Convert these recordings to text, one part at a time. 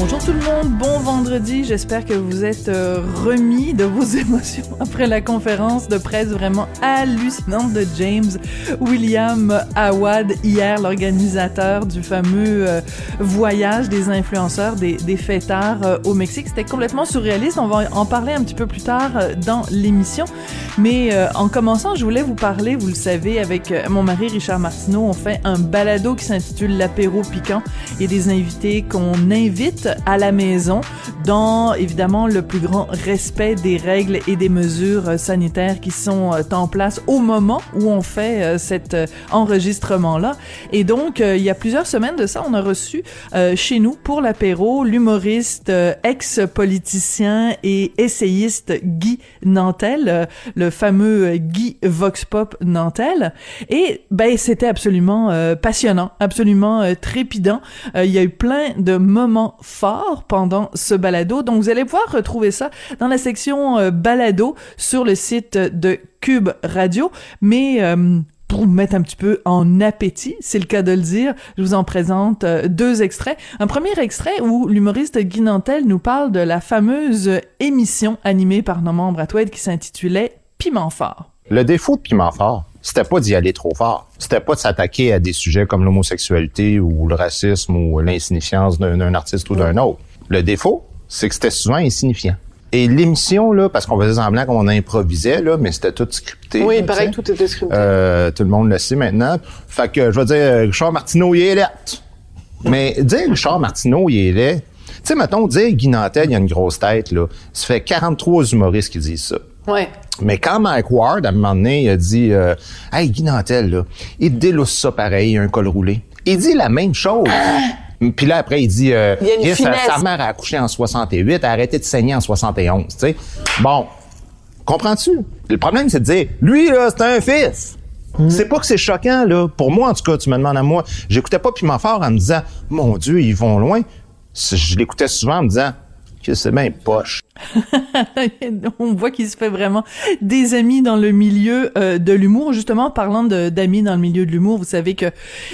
Bonjour tout le monde, bon vendredi. J'espère que vous êtes euh, remis de vos émotions après la conférence de presse vraiment hallucinante de James William Awad hier, l'organisateur du fameux euh, voyage des influenceurs, des, des fêtards euh, au Mexique. C'était complètement surréaliste. On va en parler un petit peu plus tard dans l'émission. Mais en commençant, je voulais vous parler, vous le savez, avec mon mari Richard Martineau, on fait un balado qui s'intitule L'apéro piquant et des invités qu'on invite à la maison dans évidemment le plus grand respect des règles et des mesures sanitaires qui sont en place au moment où on fait cet enregistrement-là. Et donc, il y a plusieurs semaines de ça, on a reçu chez nous pour l'apéro l'humoriste ex-politicien et essayiste Guy Nantel, le fameux Guy Vox Pop Nantel. Et ben, c'était absolument passionnant, absolument trépidant. Il y a eu plein de moments pendant ce balado. Donc, vous allez pouvoir retrouver ça dans la section euh, balado sur le site de Cube Radio. Mais euh, pour vous mettre un petit peu en appétit, c'est le cas de le dire, je vous en présente euh, deux extraits. Un premier extrait où l'humoriste Guy Nantel nous parle de la fameuse émission animée par nos membres à Twed qui s'intitulait Piment fort. Le défaut de Piment fort, c'était pas d'y aller trop fort. C'était pas de s'attaquer à des sujets comme l'homosexualité ou le racisme ou l'insignifiance d'un artiste ou d'un autre. Le défaut, c'est que c'était souvent insignifiant. Et l'émission, là, parce qu'on faisait semblant qu'on improvisait, là, mais c'était tout scripté. Oui, là, il paraît tu que sais. tout était scripté. Euh, tout le monde le sait maintenant. Fait que, je vais dire, Richard Martineau, il est laid. Mais dire Richard Martineau, il est laid, tu sais, mettons, dire Guy Nantel, il a une grosse tête, là. Ça fait 43 humoristes qui disent ça. Ouais. Mais quand Mike Ward, à un moment donné, il a dit euh, Hey, Guy Nantel, là, il délousse ça pareil, un col roulé. Il dit la même chose. Puis là, après, il dit euh, Il y a sa mère a accouché en 68, elle a arrêté de saigner en 71. Tu sais. Bon, comprends-tu? Le problème, c'est de dire Lui, là, c'est un fils. C'est pas que c'est choquant, là. Pour moi, en tout cas, tu me demandes à moi. J'écoutais pas Piment Fort en me disant Mon Dieu, ils vont loin. Je l'écoutais souvent en me disant que c'est bien poche. on voit qu'il se fait vraiment des amis dans le milieu euh, de l'humour. Justement, parlant d'amis dans le milieu de l'humour, vous savez que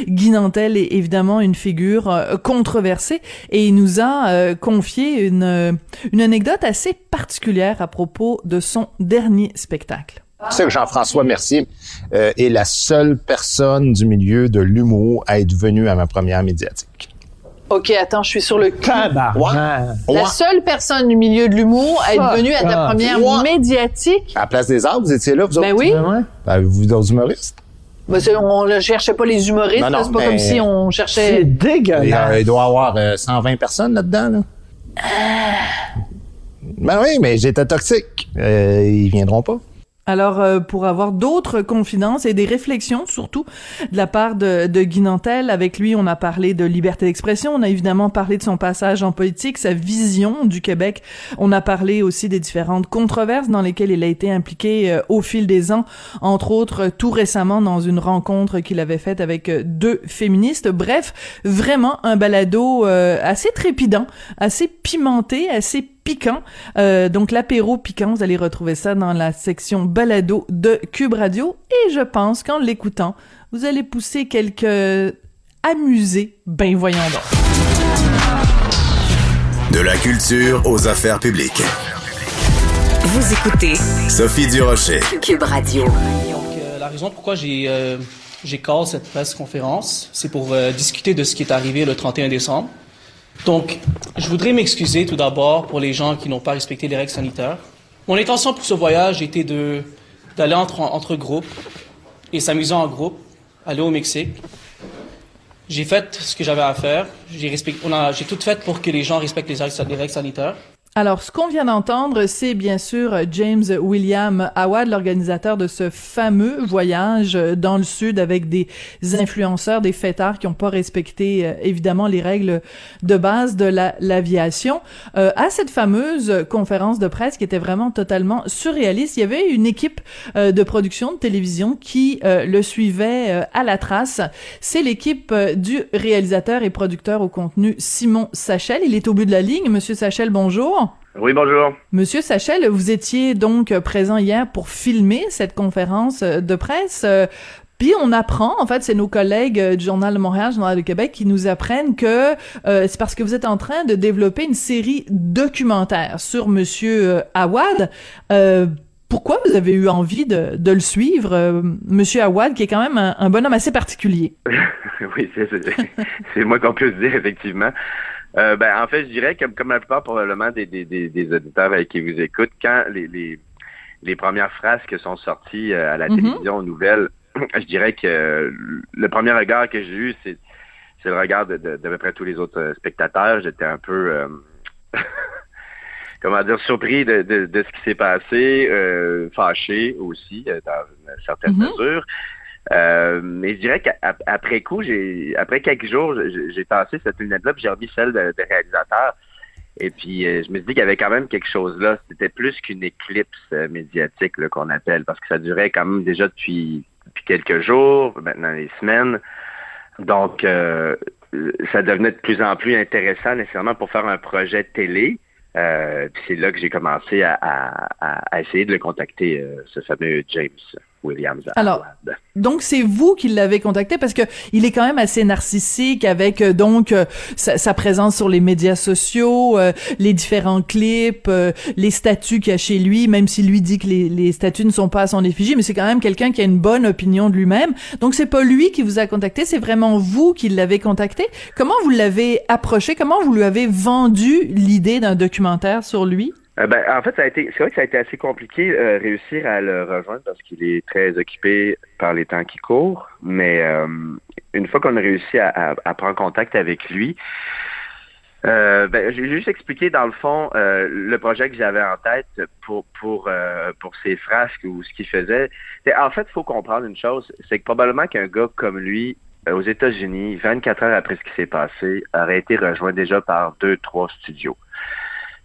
Guy Nantel est évidemment une figure euh, controversée et il nous a euh, confié une, une anecdote assez particulière à propos de son dernier spectacle. Sais que Jean-François Mercier est la seule personne du milieu de l'humour à être venu à ma première médiatique. OK, attends, je suis sur le cul. La seule personne du milieu de l'humour à être venue à ta première médiatique. À la place des arbres, vous étiez là, vous autres? Ben oui. Ben, vous d'autres humoristes? Ben, c'est- on ne cherchait pas les humoristes. Non, non, là, c'est pas comme si on C'est cherchait... Il, y dégueulasse. a- il doit y avoir euh, 120 personnes là-dedans, là. Ben oui, mais j'étais toxique. Euh, ils viendront pas. Alors, euh, pour avoir d'autres confidences et des réflexions, surtout de la part de, de Guy Nantel, avec lui, on a parlé de liberté d'expression, on a évidemment parlé de son passage en politique, sa vision du Québec, on a parlé aussi des différentes controverses dans lesquelles il a été impliqué euh, au fil des ans, entre autres euh, tout récemment dans une rencontre qu'il avait faite avec euh, deux féministes. Bref, vraiment un balado euh, assez trépidant, assez pimenté, assez piquant. Euh, donc l'apéro piquant, vous allez retrouver ça dans la section balado de Cube Radio. Et je pense qu'en l'écoutant, vous allez pousser quelques amusés. Ben voyons donc. De la culture aux affaires publiques. Vous écoutez Sophie Durocher. Cube Radio. Donc, euh, la raison pourquoi j'ai euh, j'ai call cette presse conférence, c'est pour euh, discuter de ce qui est arrivé le 31 décembre. Donc, je voudrais m'excuser tout d'abord pour les gens qui n'ont pas respecté les règles sanitaires. Mon intention pour ce voyage était d'aller entre, groupes et s'amuser en groupe, aller au Mexique. J'ai fait ce que j'avais à faire. J'ai tout fait pour que les gens respectent les règles sanitaires. Alors, ce qu'on vient d'entendre, c'est bien sûr James William Howard, l'organisateur de ce fameux voyage dans le sud avec des influenceurs, des fêtards qui n'ont pas respecté euh, évidemment les règles de base de l'aviation. Euh, à cette fameuse conférence de presse qui était vraiment totalement surréaliste, il y avait une équipe euh, de production de télévision qui euh, le suivait à la trace. C'est l'équipe du réalisateur et producteur au contenu Simon Sachel. Il est au bout de la ligne. Monsieur Sachel, bonjour. Oui, bonjour. Monsieur Sachel, vous étiez donc présent hier pour filmer cette conférence de presse. Puis on apprend, en fait, c'est nos collègues du Journal de Montréal, Journal de Québec, qui nous apprennent que euh, c'est parce que vous êtes en train de développer une série documentaire sur Monsieur euh, Awad. Euh, pourquoi vous avez eu envie de, de le suivre, euh, Monsieur Awad, qui est quand même un, un bonhomme assez particulier? oui, c'est moi qu'on peut se dire, effectivement. Euh, ben, en fait, je dirais que comme la plupart probablement des, des, des, des auditeurs avec qui vous écoutent, quand les, les, les premières phrases qui sont sorties euh, à la Mhm. télévision aux nouvelles, je dirais que le premier regard que j'ai eu, c'est c'est le regard de, de, d'à peu près tous les autres euh, spectateurs. J'étais un peu euh, comment dire surpris de, de, ce qui s'est passé, euh, fâché aussi euh, dans une certaine Mhm. mesure. Euh, mais je dirais qu'après coup, j'ai après quelques jours, j'ai passé cette lunette-là, puis j'ai remis celle de, de réalisateur. Et puis, euh, je me suis dit qu'il y avait quand même quelque chose là. C'était plus qu'une éclipse euh, médiatique qu'on appelle, parce que ça durait quand même déjà depuis, depuis quelques jours, maintenant des semaines. Donc, ça devenait de plus en plus intéressant nécessairement pour faire un projet télé. Puis c'est là que j'ai commencé à, essayer de le contacter, ce fameux James Williams. Alors, Howard. Donc c'est vous qui l'avez contacté parce que il est quand même assez narcissique avec euh, donc euh, sa, sa présence sur les médias sociaux, euh, les différents clips, euh, les statuts qu'il y a chez lui, même s'il lui dit que les, les statuts ne sont pas à son effigie, mais c'est quand même quelqu'un qui a une bonne opinion de lui-même. Donc c'est pas lui qui vous a contacté, c'est vraiment vous qui l'avez contacté. Comment vous l'avez approché? Comment vous lui avez vendu l'idée d'un documentaire sur lui? Euh, ben, en fait, ça a été, c'est vrai que ça a été assez compliqué euh, réussir à le rejoindre parce qu'il est très occupé par les temps qui courent. Mais euh, une fois qu'on a réussi à, prendre contact avec lui, ben, j'ai juste expliqué dans le fond le projet que j'avais en tête pour pour pour ses frasques ou ce qu'il faisait. En fait, il faut comprendre une chose, c'est que probablement qu'un gars comme lui aux États-Unis, 24 heures après ce qui s'est passé, aurait été rejoint déjà par deux, trois studios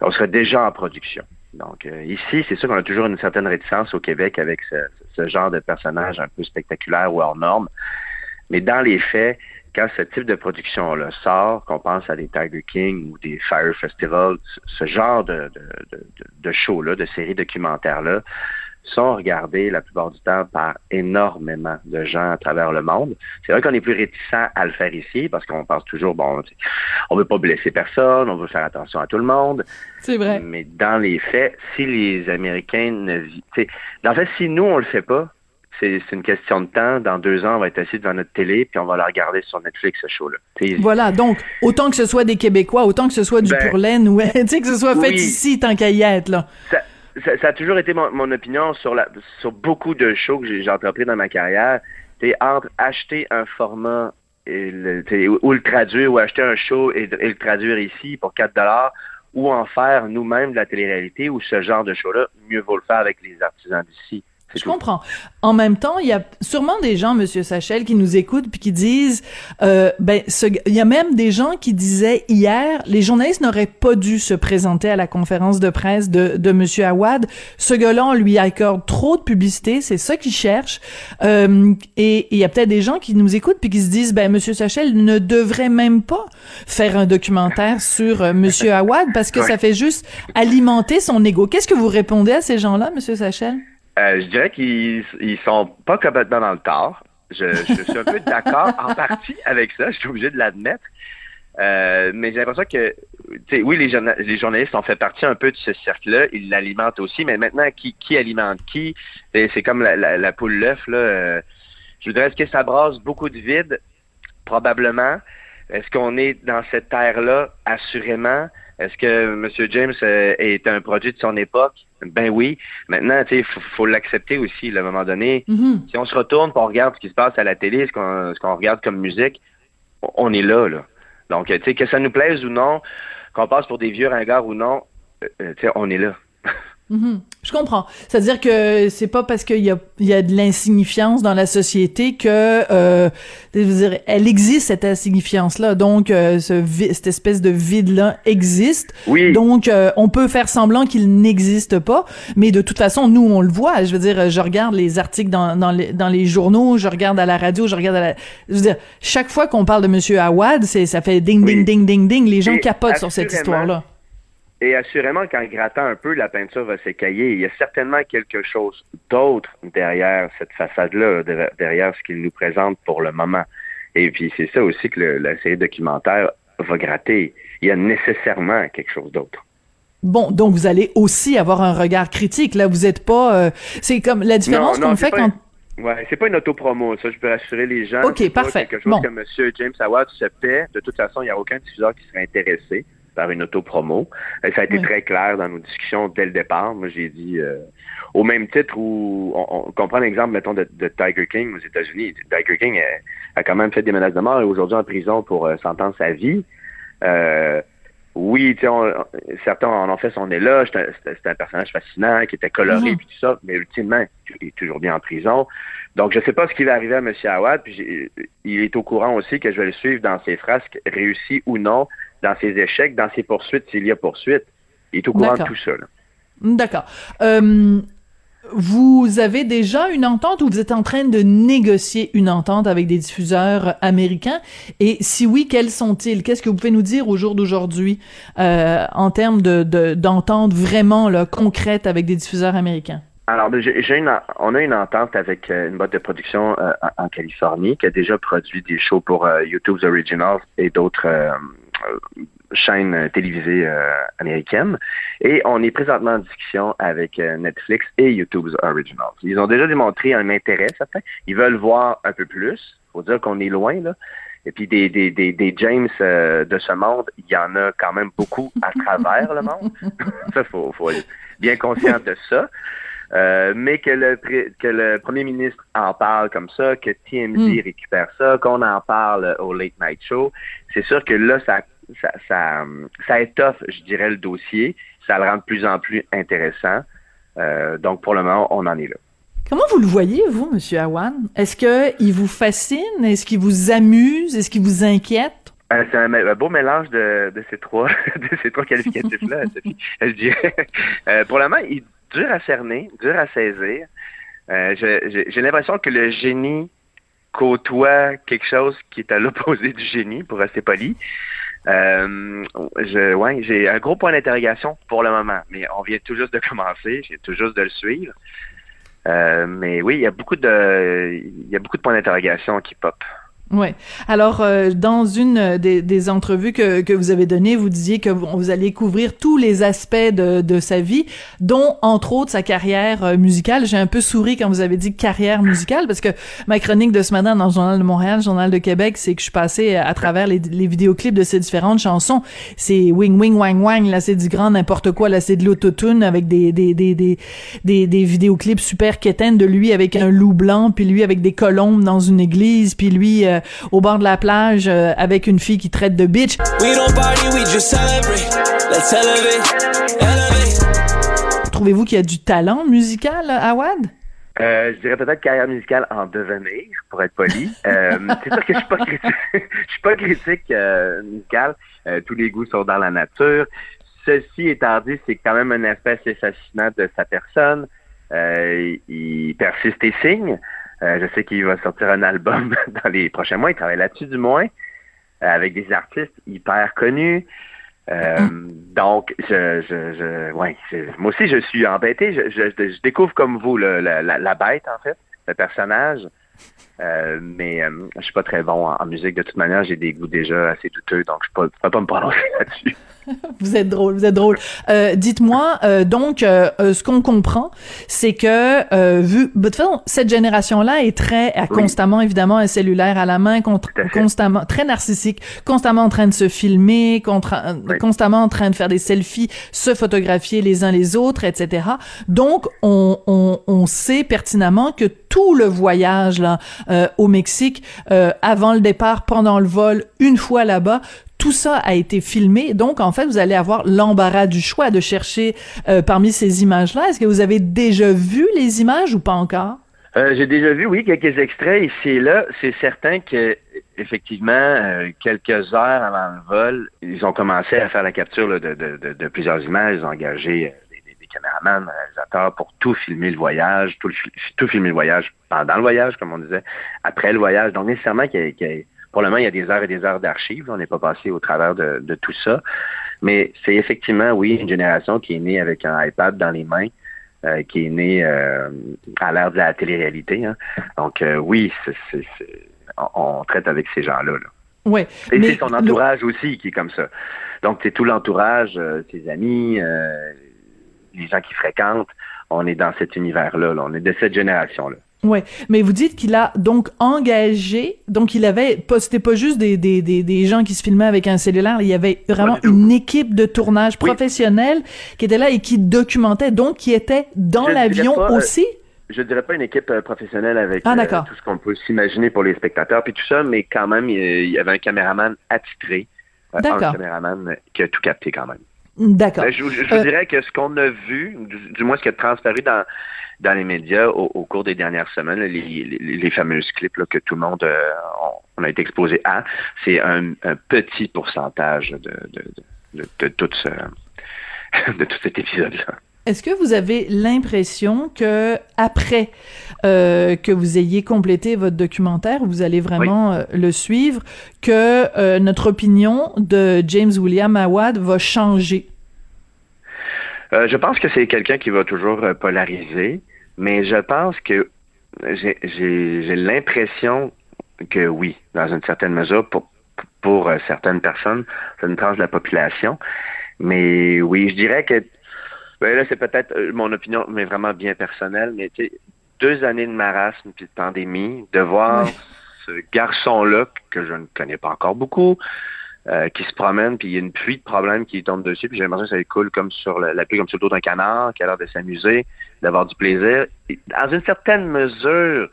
on serait déjà en production. Donc euh, ici, c'est sûr qu'on a toujours une certaine réticence au Québec avec ce, genre de personnage un peu spectaculaire ou hors norme. Mais dans les faits, quand ce type de production-là sort, qu'on pense à des Tiger King ou des Fire Festival, ce- genre de, de, de, de- de show-là, de séries documentaires-là, sont regardés la plupart du temps par énormément de gens à travers le monde. C'est vrai qu'on est plus réticent à le faire ici parce qu'on pense toujours, bon, on veut pas blesser personne, on veut faire attention à tout le monde. C'est vrai. Mais dans les faits, si les Américains ne le fait, si nous on le fait pas, c'est une question de temps. Dans deux ans, on va être assis devant notre télé puis on va la regarder sur Netflix ce show-là. Voilà, donc autant que ce soit des Québécois, autant que ce soit du Ben, pur laine, ou tu sais que ce soit fait ici tant qu'à y être là. ça, ça, a toujours été mon, opinion sur beaucoup de shows que j'ai entrepris dans ma carrière. C'est entre acheter un format ou, le traduire ou acheter un show et, et le traduire ici pour 4 dollars ou en faire nous-mêmes de la télé-réalité ou ce genre de show-là, mieux vaut le faire avec les artisans d'ici. Je tout. comprends. En même temps, il y a sûrement des gens, Monsieur Sachel, qui nous écoutent puis qui disent, euh, ben, il y a même des gens qui disaient hier, les journalistes n'auraient pas dû se présenter à la conférence de presse de, de Monsieur Awad. Ce gars-là, on lui accorde trop de publicité, c'est ça qu'il cherche. Euh, et et il y a peut-être des gens qui nous écoutent puis qui se disent, ben, Monsieur Sachel ne devrait même pas faire un documentaire sur euh, Monsieur Awad parce que Ouais. ça fait juste alimenter son ego. Qu'est-ce que vous répondez à ces gens-là, Monsieur Sachel? Euh, je dirais qu'ils ils sont pas complètement dans le tort. Je, je suis un peu d'accord en partie avec ça, je suis obligé de l'admettre. Euh, mais j'ai l'impression que, oui, les, les journalistes ont fait partie un peu de ce cercle-là, ils l'alimentent aussi, mais maintenant, qui, qui alimente qui? C'est c'est comme la, la, la poule l'œuf, là. euh, je voudrais, est-ce que ça brasse beaucoup de vide? Probablement. Est-ce qu'on est dans cette terre-là? Assurément? Est-ce que M. James euh, est un produit de son époque? Ben oui. Maintenant, tu sais, faut, faut l'accepter aussi, là, à un moment donné. Mhm. Si on se retourne pour on regarde ce qui se passe à la télé, ce qu'on regarde comme musique, on est là, là. Donc, tu sais, que ça nous plaise ou non, qu'on passe pour des vieux ringards ou non, euh, tu sais, on est là. Mhm. Je comprends. C'est-à-dire que c'est pas parce qu'il y a, y a de l'insignifiance dans la société que, euh, je veux dire, elle existe cette insignifiance-là. Donc, euh, ce cette espèce de vide-là existe. Oui. Donc, euh, on peut faire semblant qu'il n'existe pas, mais de toute façon, nous, on le voit. Je veux dire, je regarde les articles dans, dans, les, dans les journaux, je regarde à la radio, je regarde à la... Je veux dire, chaque fois qu'on parle de Monsieur Awad, c'est, ça fait ding, ding, Oui. ding, ding, ding. Les gens capotent sur cette histoire-là. Et assurément qu'en grattant un peu, la peinture va s'écailler. Il y a certainement quelque chose d'autre derrière cette façade-là, de- derrière ce qu'il nous présente pour le moment. Et puis c'est ça aussi que le- la série documentaire va gratter. Il y a nécessairement quelque chose d'autre. Bon, donc vous allez aussi avoir un regard critique. Là, vous êtes pas. euh, c'est comme la différence qu'on fait quand. une- Ouais, c'est pas une autopromo, ça, je peux rassurer les gens. Ok, parfait. quelque chose Bon. que M. James Howard se paie. De toute façon, il n'y a aucun diffuseur qui serait intéressé par une autopromo. Euh, Ça a été Oui. très clair dans nos discussions dès le départ. Moi, j'ai dit, euh, au même titre où on, on comprend l'exemple, mettons, de, de Tiger King aux États-Unis. Tiger King a, a quand même fait des menaces de mort et aujourd'hui en prison pour euh, sentences à vie. Euh, oui, on- certains en ont fait son éloge. C'était un personnage fascinant qui était coloré puis tout ça, mais ultimement, il est toujours bien en prison. Donc, je sais pas ce qui va arriver à M. Awad, puis il est au courant aussi que je vais le suivre dans ses frasques, réussis ou non, dans ses échecs, dans ses poursuites, s'il y a poursuite. Il est au courant de D'accord. tout ça. là. D'accord. Euh, vous avez déjà une entente ou vous êtes en train de négocier une entente avec des diffuseurs américains? Et si oui, quels sont-ils? Qu'est-ce que vous pouvez nous dire au jour d'aujourd'hui euh, en termes de de- d'entente vraiment là, concrète avec des diffuseurs américains? Alors, ben, j'ai une, on a une entente avec euh, une boîte de production euh, en, en Californie qui a déjà produit des shows pour euh, YouTube's Originals et d'autres euh, chaînes euh, télévisées euh, américaines. Et on est présentement en discussion avec euh, Netflix et YouTube's Originals. Ils ont déjà démontré un intérêt certain. Ils veulent voir un peu plus. faut dire qu'on est loin, là. Et puis des, des, des, des James euh, de ce monde, il y en a quand même beaucoup à travers le monde. ça, faut, faut être bien conscient de ça. Euh, mais que le, que le premier ministre en parle comme ça, que TMZ Mm. récupère ça, qu'on en parle au Late Night Show, c'est sûr que là, ça, ça, ça, ça étoffe, je dirais, le dossier. Ça le rend de plus en plus intéressant. Euh, donc, pour le moment, on en est là. Comment vous le voyez, vous, Monsieur Awan? Est-ce que il vous fascine? Est-ce qu'il vous amuse? Est-ce qu'il vous inquiète? Euh, c'est un, un beau mélange de, de ces trois de ces trois qualificatifs-là, Sophie, je dirais. Euh, pour le moment, il est dur à cerner, dur à saisir. J'ai l'impression que le génie côtoie quelque chose qui est à l'opposé du génie, pour rester poli. Euh, je, ouais, j'ai un gros point d'interrogation pour le moment, mais on vient tout juste de commencer, j'ai tout juste de le suivre. Euh, mais oui, il y a beaucoup de, il y a beaucoup de points d'interrogation qui pop. Ouais. Alors, euh, dans une des, des entrevues que, que vous avez données, vous disiez que vous, vous alliez couvrir tous les aspects de, de sa vie, dont entre autres sa carrière euh, musicale. J'ai un peu souri quand vous avez dit carrière musicale, parce que ma chronique de ce matin dans le Journal de Montréal, le Journal de Québec, c'est que je suis passée à travers les, les vidéoclips de ces différentes chansons. C'est wing wing wang wang, là c'est du grand n'importe quoi, là c'est de l'autotune avec des des, des des des des vidéoclips super quétaines de lui avec un loup blanc, puis lui avec des colombes dans une église, puis lui euh, au bord de la plage euh, avec une fille qui traite de bitch. We don't party, we just celebrate. Let's elevate, elevate. Trouvez-vous qu'il y a du talent musical, Awad? Euh, je dirais peut-être carrière musicale en devenir, pour être poli. Euh, c'est sûr que je suis pas critique, je suis pas critique euh, musicale. Euh, tous les goûts sont dans la nature. Ceci étant dit, c'est quand même un aspect assez fascinant de sa personne. Euh, il persiste et signe. Euh, je sais qu'il va sortir un album dans les prochains mois. Il travaille là-dessus du moins, euh, avec des artistes hyper connus. Euh, donc, je, je, je, ouais, je- moi aussi, je suis embêté. Je, je, je découvre comme vous le- la, la, la bête, en fait, le personnage. Euh, mais euh, je suis pas très bon en, en musique. De toute manière, j'ai des goûts déjà assez douteux, donc je peux, peux pas me prononcer là-dessus. Vous êtes drôle, vous êtes drôle. Euh, Dites-moi, euh, donc, euh, euh, ce qu'on comprend, c'est que, euh, vu, de toute façon, cette génération-là est très, a Oui. constamment, évidemment, un cellulaire à la main, con- constamment, très narcissique, constamment en train de se filmer, contra- Oui. constamment en train de faire des selfies, se photographier les uns les autres, etc. Donc, on, on, on sait pertinemment que tout le voyage là euh, au Mexique, euh, avant le départ, pendant le vol, une fois là-bas, tout ça a été filmé. Donc, en fait, vous allez avoir l'embarras du choix de chercher euh, parmi ces images-là. Est-ce que vous avez déjà vu les images ou pas encore? Euh, J'ai déjà vu, oui, quelques extraits et là. C'est certain que, effectivement, euh, quelques heures avant le vol, ils ont commencé à faire la capture là, de, de, de, de, plusieurs images. Ils ont engagé caméramans, réalisateurs pour tout filmer le voyage, tout, le, tout filmer le voyage pendant le voyage, comme on disait, après le voyage. Donc, nécessairement, qu'il y, qu pour le moment, il y a des heures et des heures d'archives. On n'est pas passé au travers de, de tout ça. Mais c'est effectivement, oui, une génération qui est née avec un iPad dans les mains. Euh, qui est née euh, à l'ère de la télé-réalité. Hein. Donc euh, oui, c est, c est, on, on, traite avec ces gens-là. Là. Ouais, Et c'est son entourage aussi qui est comme ça. Donc c'est tout l'entourage, ses amis, euh, les gens qui fréquentent. On est dans cet univers-là. Là. On est de cette génération-là. Ouais, mais vous dites qu'il a donc engagé, donc il avait, c'était pas juste des, des, des, des, gens qui se filmaient avec un cellulaire, il y avait vraiment une équipe de tournage oui. professionnelle qui était là et qui documentait, donc qui était dans l'avion aussi. Euh, je dirais pas une équipe euh, professionnelle avec ah, euh, tout ce qu'on peut s'imaginer pour les spectateurs puis tout ça, mais quand même il y avait un caméraman attitré, un caméraman qui a tout capté quand même. D'accord. Ben, je, je, je dirais que ce qu'on a vu, du, du, moins ce qui a transparu dans dans les médias au, au cours des dernières semaines, les, les, les fameuses clips là, que tout le monde euh, on, a été exposé à, c'est un, un, petit pourcentage de, de, de, de, tout ce, de tout cet épisode-là. Est-ce que vous avez l'impression que après euh, que vous ayez complété votre documentaire, vous allez vraiment oui. euh, le suivre, que euh, notre opinion de James William Awad va changer? Je pense que c'est quelqu'un qui va toujours polariser, mais je pense que j'ai l'impression que oui, dans une certaine mesure, pour, pour certaines personnes, c'est une tranche de la population. Mais oui, je dirais que ben là, c'est peut-être mon opinion, mais vraiment bien personnelle, mais tu sais, deux années de marasme puis de pandémie, de voir oui. ce garçon-là, que je ne connais pas encore beaucoup, euh, qui se promène, puis il y a une pluie de problèmes qui tombe dessus, puis j'ai l'impression que ça coule comme sur le, la pluie, comme sur le dos d'un canard, qui a l'air de s'amuser, d'avoir du plaisir. Et dans une certaine mesure,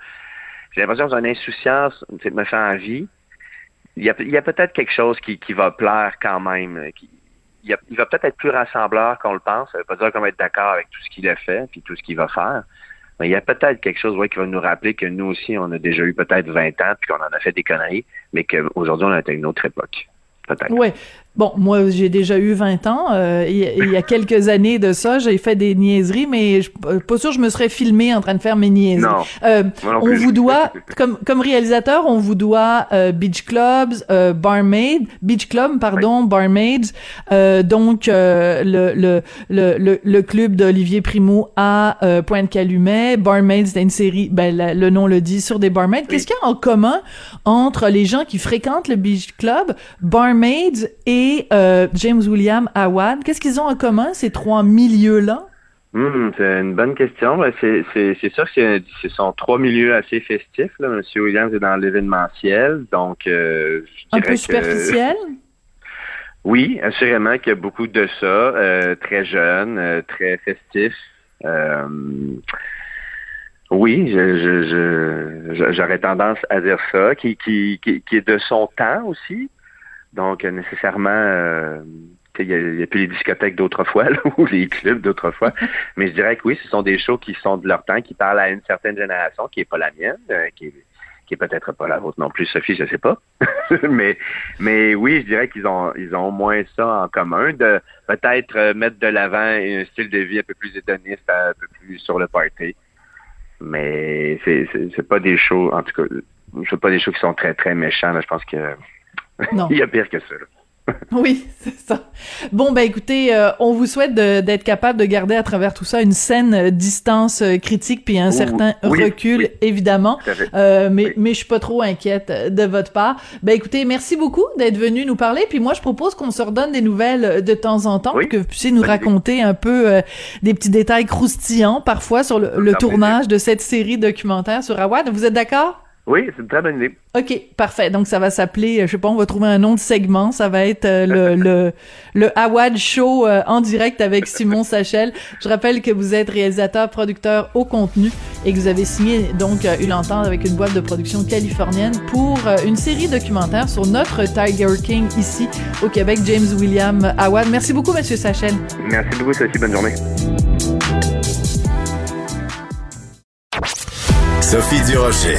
j'ai l'impression que une insouciance, me faire envie. Il y a, peut-être quelque chose qui, qui va plaire quand même. Qui, il, va peut-être être plus rassembleur qu'on le pense. Ça veut pas dire qu'on va être d'accord avec tout ce qu'il a fait, puis tout ce qu'il va faire. Mais il y a peut-être quelque chose qui va nous rappeler que nous aussi, on a déjà eu peut-être 20 ans, puis qu'on en a fait des conneries, mais qu'aujourd'hui, on est à une autre époque peut-être. Oui. Bon, moi, j'ai déjà eu 20 ans. Euh, il, il, y a quelques années de ça, j'ai fait des niaiseries, mais je pas sûr je me serais filmé en train de faire mes niaiseries. Non. Euh, non on vous doit, comme, comme réalisateur, on vous doit euh, Beach Clubs, euh, Barmaid, Beach Club, pardon, oui. Barmaids, euh, donc le, le, le, le, club d'Olivier Primo à Pointe-Calumet. Barmaids, c'était une série, ben, la, le nom le dit, sur des barmaids. Oui. Qu'est-ce qu'il y a en commun entre les gens qui fréquentent le Beach Club, Barmaids et et euh, James William Awad. Qu'est-ce qu'ils ont en commun, ces trois milieux-là? Mmh, c'est une bonne question. C'est sûr que ce sont trois milieux assez festifs. Là. Monsieur Williams est dans l'événementiel, donc euh, un peu superficiel? Que... Oui, assurément qu'il y a beaucoup de ça, euh, très jeune, euh, très festif. Oui, j'aurais tendance à dire ça, qui, qui, qui, qui est de son temps aussi. Donc, nécessairement, euh, il n'y a, a, plus les discothèques d'autrefois ou les clubs d'autrefois. Mais je dirais que oui, ce sont des shows qui sont de leur temps, qui parlent à une certaine génération, qui n'est pas la mienne, euh, qui est, qui est peut-être pas la vôtre non plus, Sophie, je sais pas. mais, mais oui, je dirais qu'ils ont, ils ont au moins ça en commun, de peut-être euh, mettre de l'avant un style de vie un peu plus hédoniste, un peu plus sur le party. Mais c'est, c'est, pas des shows, en tout cas, c'est pas des shows qui sont très, très méchants. Là. Je pense que non. Il y a pire que ça. oui, c'est ça. Bon, ben écoutez, euh, on vous souhaite d'être capable de garder à travers tout ça une saine euh, distance euh, critique puis un certain oui, recul, oui. évidemment. Euh, mais, mais je suis pas trop inquiète de votre part. Ben écoutez, merci beaucoup d'être venu nous parler. Puis moi, je propose qu'on se redonne des nouvelles de temps en temps que vous puissiez nous raconter un peu euh, des petits détails croustillants parfois sur le, le tournage de cette série documentaire sur Awad. Vous êtes d'accord? Oui, c'est une très bonne idée. OK, parfait. Donc, ça va s'appeler, euh, je sais pas, on va trouver un nom de segment. Ça va être euh, le, le, le Awad Show euh, en direct avec Simon Sachel. Je rappelle que vous êtes réalisateur, producteur au contenu et que vous avez signé donc une entente avec une boîte de production californienne pour une série documentaire sur notre Tiger King ici au Québec, James William Awad. Merci beaucoup, Monsieur Sachel. Merci beaucoup, Sophie. Bonne journée. Sophie Durocher.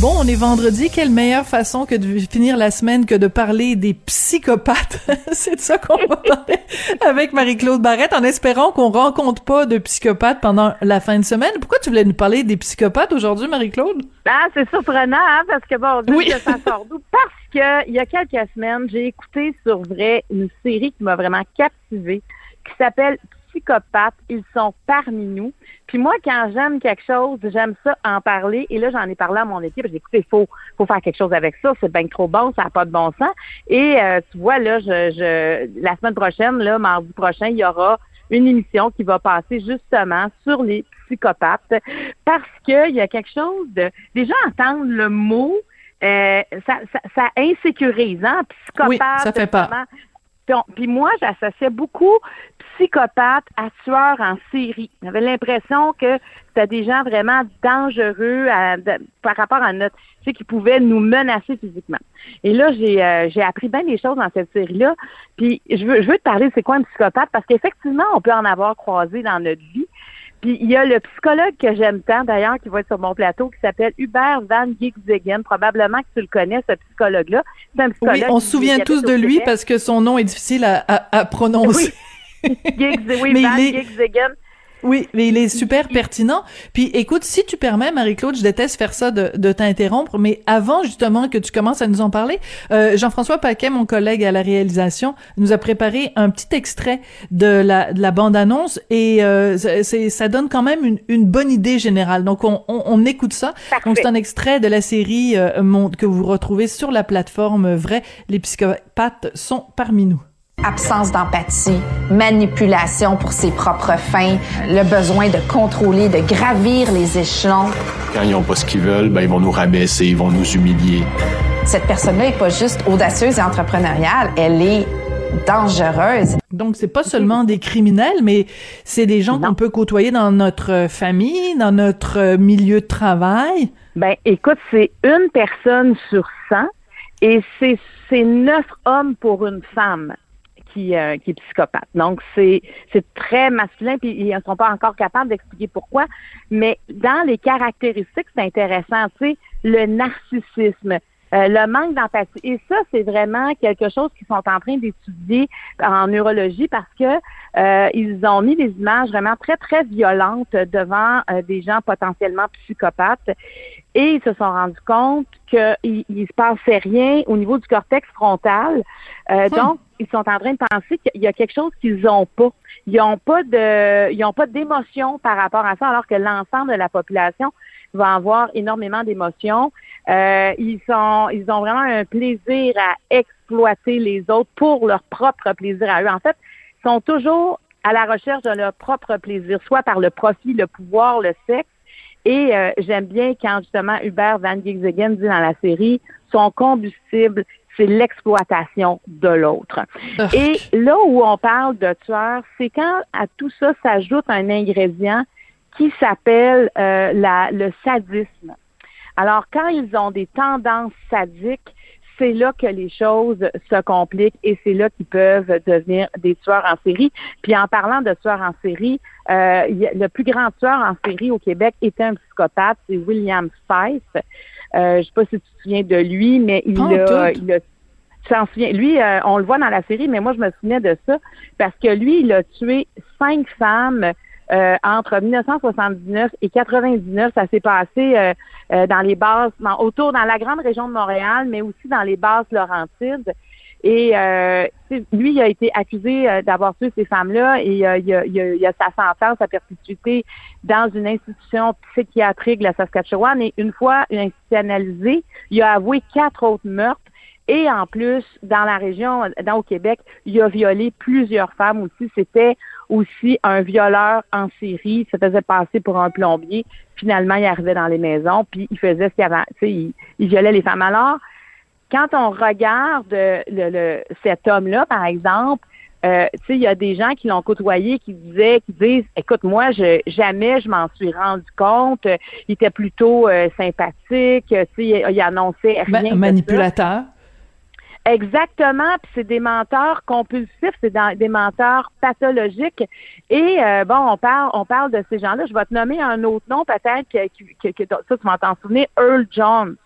Bon, on est vendredi. Quelle meilleure façon que de finir la semaine que de parler des psychopathes? C'est de ça qu'on va parler avec Marie-Claude Barrette en espérant qu'on rencontre pas de psychopathes pendant la fin de semaine. Pourquoi tu voulais nous parler des psychopathes aujourd'hui, Marie-Claude? Ah, c'est surprenant, hein, parce que bon, Oui. que ça sort d'où? Parce que il y a quelques semaines, j'ai écouté sur vrai une série qui m'a vraiment captivée, qui s'appelle Psychopathes. Ils sont parmi nous. Puis moi, quand j'aime quelque chose, j'aime ça en parler. Et là, j'en ai parlé à mon équipe. J'ai écouté, il faut, faut faire quelque chose avec ça. C'est bien trop bon, ça n'a pas de bon sens. Et euh, tu vois, là, je, je, la semaine prochaine, là, mardi prochain, il y aura une émission qui va passer justement sur les psychopathes parce qu'il y a quelque chose de... Les gens entendent le mot, euh, ça, ça, ça insécurise, hein? Psychopathe. Oui, ça fait peur. Puis, moi, j'associais beaucoup psychopathe à tueur en série. J'avais l'impression que c'était des gens vraiment dangereux par rapport à notre, tu sais, qui pouvaient nous menacer physiquement. Et là, j'ai euh, j'ai appris bien des choses dans cette série-là. Puis je veux, je veux te parler de c'est quoi un psychopathe? Parce qu'effectivement, on peut en avoir croisé dans notre vie. Puis il y a le psychologue que j'aime tant d'ailleurs qui va être sur mon plateau qui s'appelle Hubert Van Giegsegen. Probablement que tu le connais, ce psychologue-là. C'est un psychologue Oui, on se souvient tous de lui Québec. parce que son nom est difficile à, à, à prononcer. Giggs, oui, Mais Van il est- Giegsegen. Oui, mais il est super pertinent. Puis écoute, si tu permets, Marie-Claude, je déteste faire ça de, de t'interrompre, mais avant justement que tu commences à nous en parler, euh, Jean-François Paquet, mon collègue à la réalisation, nous a préparé un petit extrait de la, de la bande-annonce et euh, c'est- ça donne quand même une, une bonne idée générale. Donc on, on, on écoute ça. Donc c'est un extrait de la série euh, Mon- que vous retrouvez sur la plateforme Vrai. Les psychopathes sont parmi nous. Absence d'empathie, manipulation pour ses propres fins, le besoin de contrôler, de gravir les échelons. Quand ils n'ont pas ce qu'ils veulent, ben, ils vont nous rabaisser, ils vont nous humilier. Cette personne-là est pas juste audacieuse et entrepreneuriale, elle est dangereuse. Donc, c'est pas seulement des criminels, mais c'est des gens qu'on peut côtoyer dans notre famille, dans notre milieu de travail. Ben, écoute, c'est une personne sur 100 et c'est c'est neuf hommes pour une femme qui, euh, qui est psychopathe. Donc, c'est c'est très masculin, puis ils ne sont pas encore capables d'expliquer pourquoi. Mais dans les caractéristiques, c'est intéressant, tu sais, le narcissisme, euh, le manque d'empathie. Et ça, c'est vraiment quelque chose qu'ils sont en train d'étudier en neurologie parce que euh, ils ont mis des images vraiment très, très violentes devant euh, des gens potentiellement psychopathes et ils se sont rendus compte qu'il ne se passait rien au niveau du cortex frontal. Euh, Donc, ils sont en train de penser qu'il y a quelque chose qu'ils n'ont pas. Ils n'ont pas de, ils ont pas d'émotion par rapport à ça, alors que l'ensemble de la population va avoir énormément d'émotions. Euh, ils sont, ils ont vraiment un plaisir à exploiter les autres pour leur propre plaisir à eux. En fait, ils sont toujours à la recherche de leur propre plaisir, soit par le profit, le pouvoir, le sexe. Et euh, j'aime bien quand justement Hubert Van Giegsegen dit dans la série, son combustible, c'est l'exploitation de l'autre. Et là où on parle de tueur, c'est quand à tout ça s'ajoute un ingrédient qui s'appelle euh, la, le sadisme. Alors, quand ils ont des tendances sadiques, c'est là que les choses se compliquent et c'est là qu'ils peuvent devenir des tueurs en série. Puis en parlant de tueurs en série, euh, le plus grand tueur en série au Québec était un psychopathe, c'est William Fife. Euh, je sais pas si tu te souviens de lui, mais il a, il a. Lui, euh, on le voit dans la série, mais moi, je me souvenais de ça parce que lui, il a tué cinq femmes euh, entre 1979 et 99. Ça s'est passé euh, euh, dans les bases, dans- autour dans la grande région de Montréal, mais aussi dans les bases Laurentides. Et euh, lui, il a été accusé euh, d'avoir tué ces femmes-là et euh, il, a, il, a, il a sa sentence à perpétuité dans une institution psychiatrique de la Saskatchewan. Et une fois institutionnalisé, il a avoué quatre autres meurtres. Et en plus, dans la région, dans au Québec, il a violé plusieurs femmes aussi. C'était aussi un violeur en série. Il se faisait passer pour un plombier. Finalement, il arrivait dans les maisons, puis il faisait ce qu'il avait. Il, il violait les femmes. Alors, quand on regarde euh, le, le- cet homme-là, par exemple, euh, tu sais, il y a des gens qui l'ont côtoyé, qui disaient, qui disent, écoute, moi, je, jamais je m'en suis rendu compte. Il était plutôt euh, sympathique. Tu sais, il, il annonçait Ma- rien. ça. manipulateur. Exactement, puis c'est des menteurs compulsifs, c'est des menteurs pathologiques. Et euh, bon, on parle, on parle de ces gens-là. Je vais te nommer un autre nom, peut-être que, que, que- que- ça tu vas t'en souvenir, Earl Jones.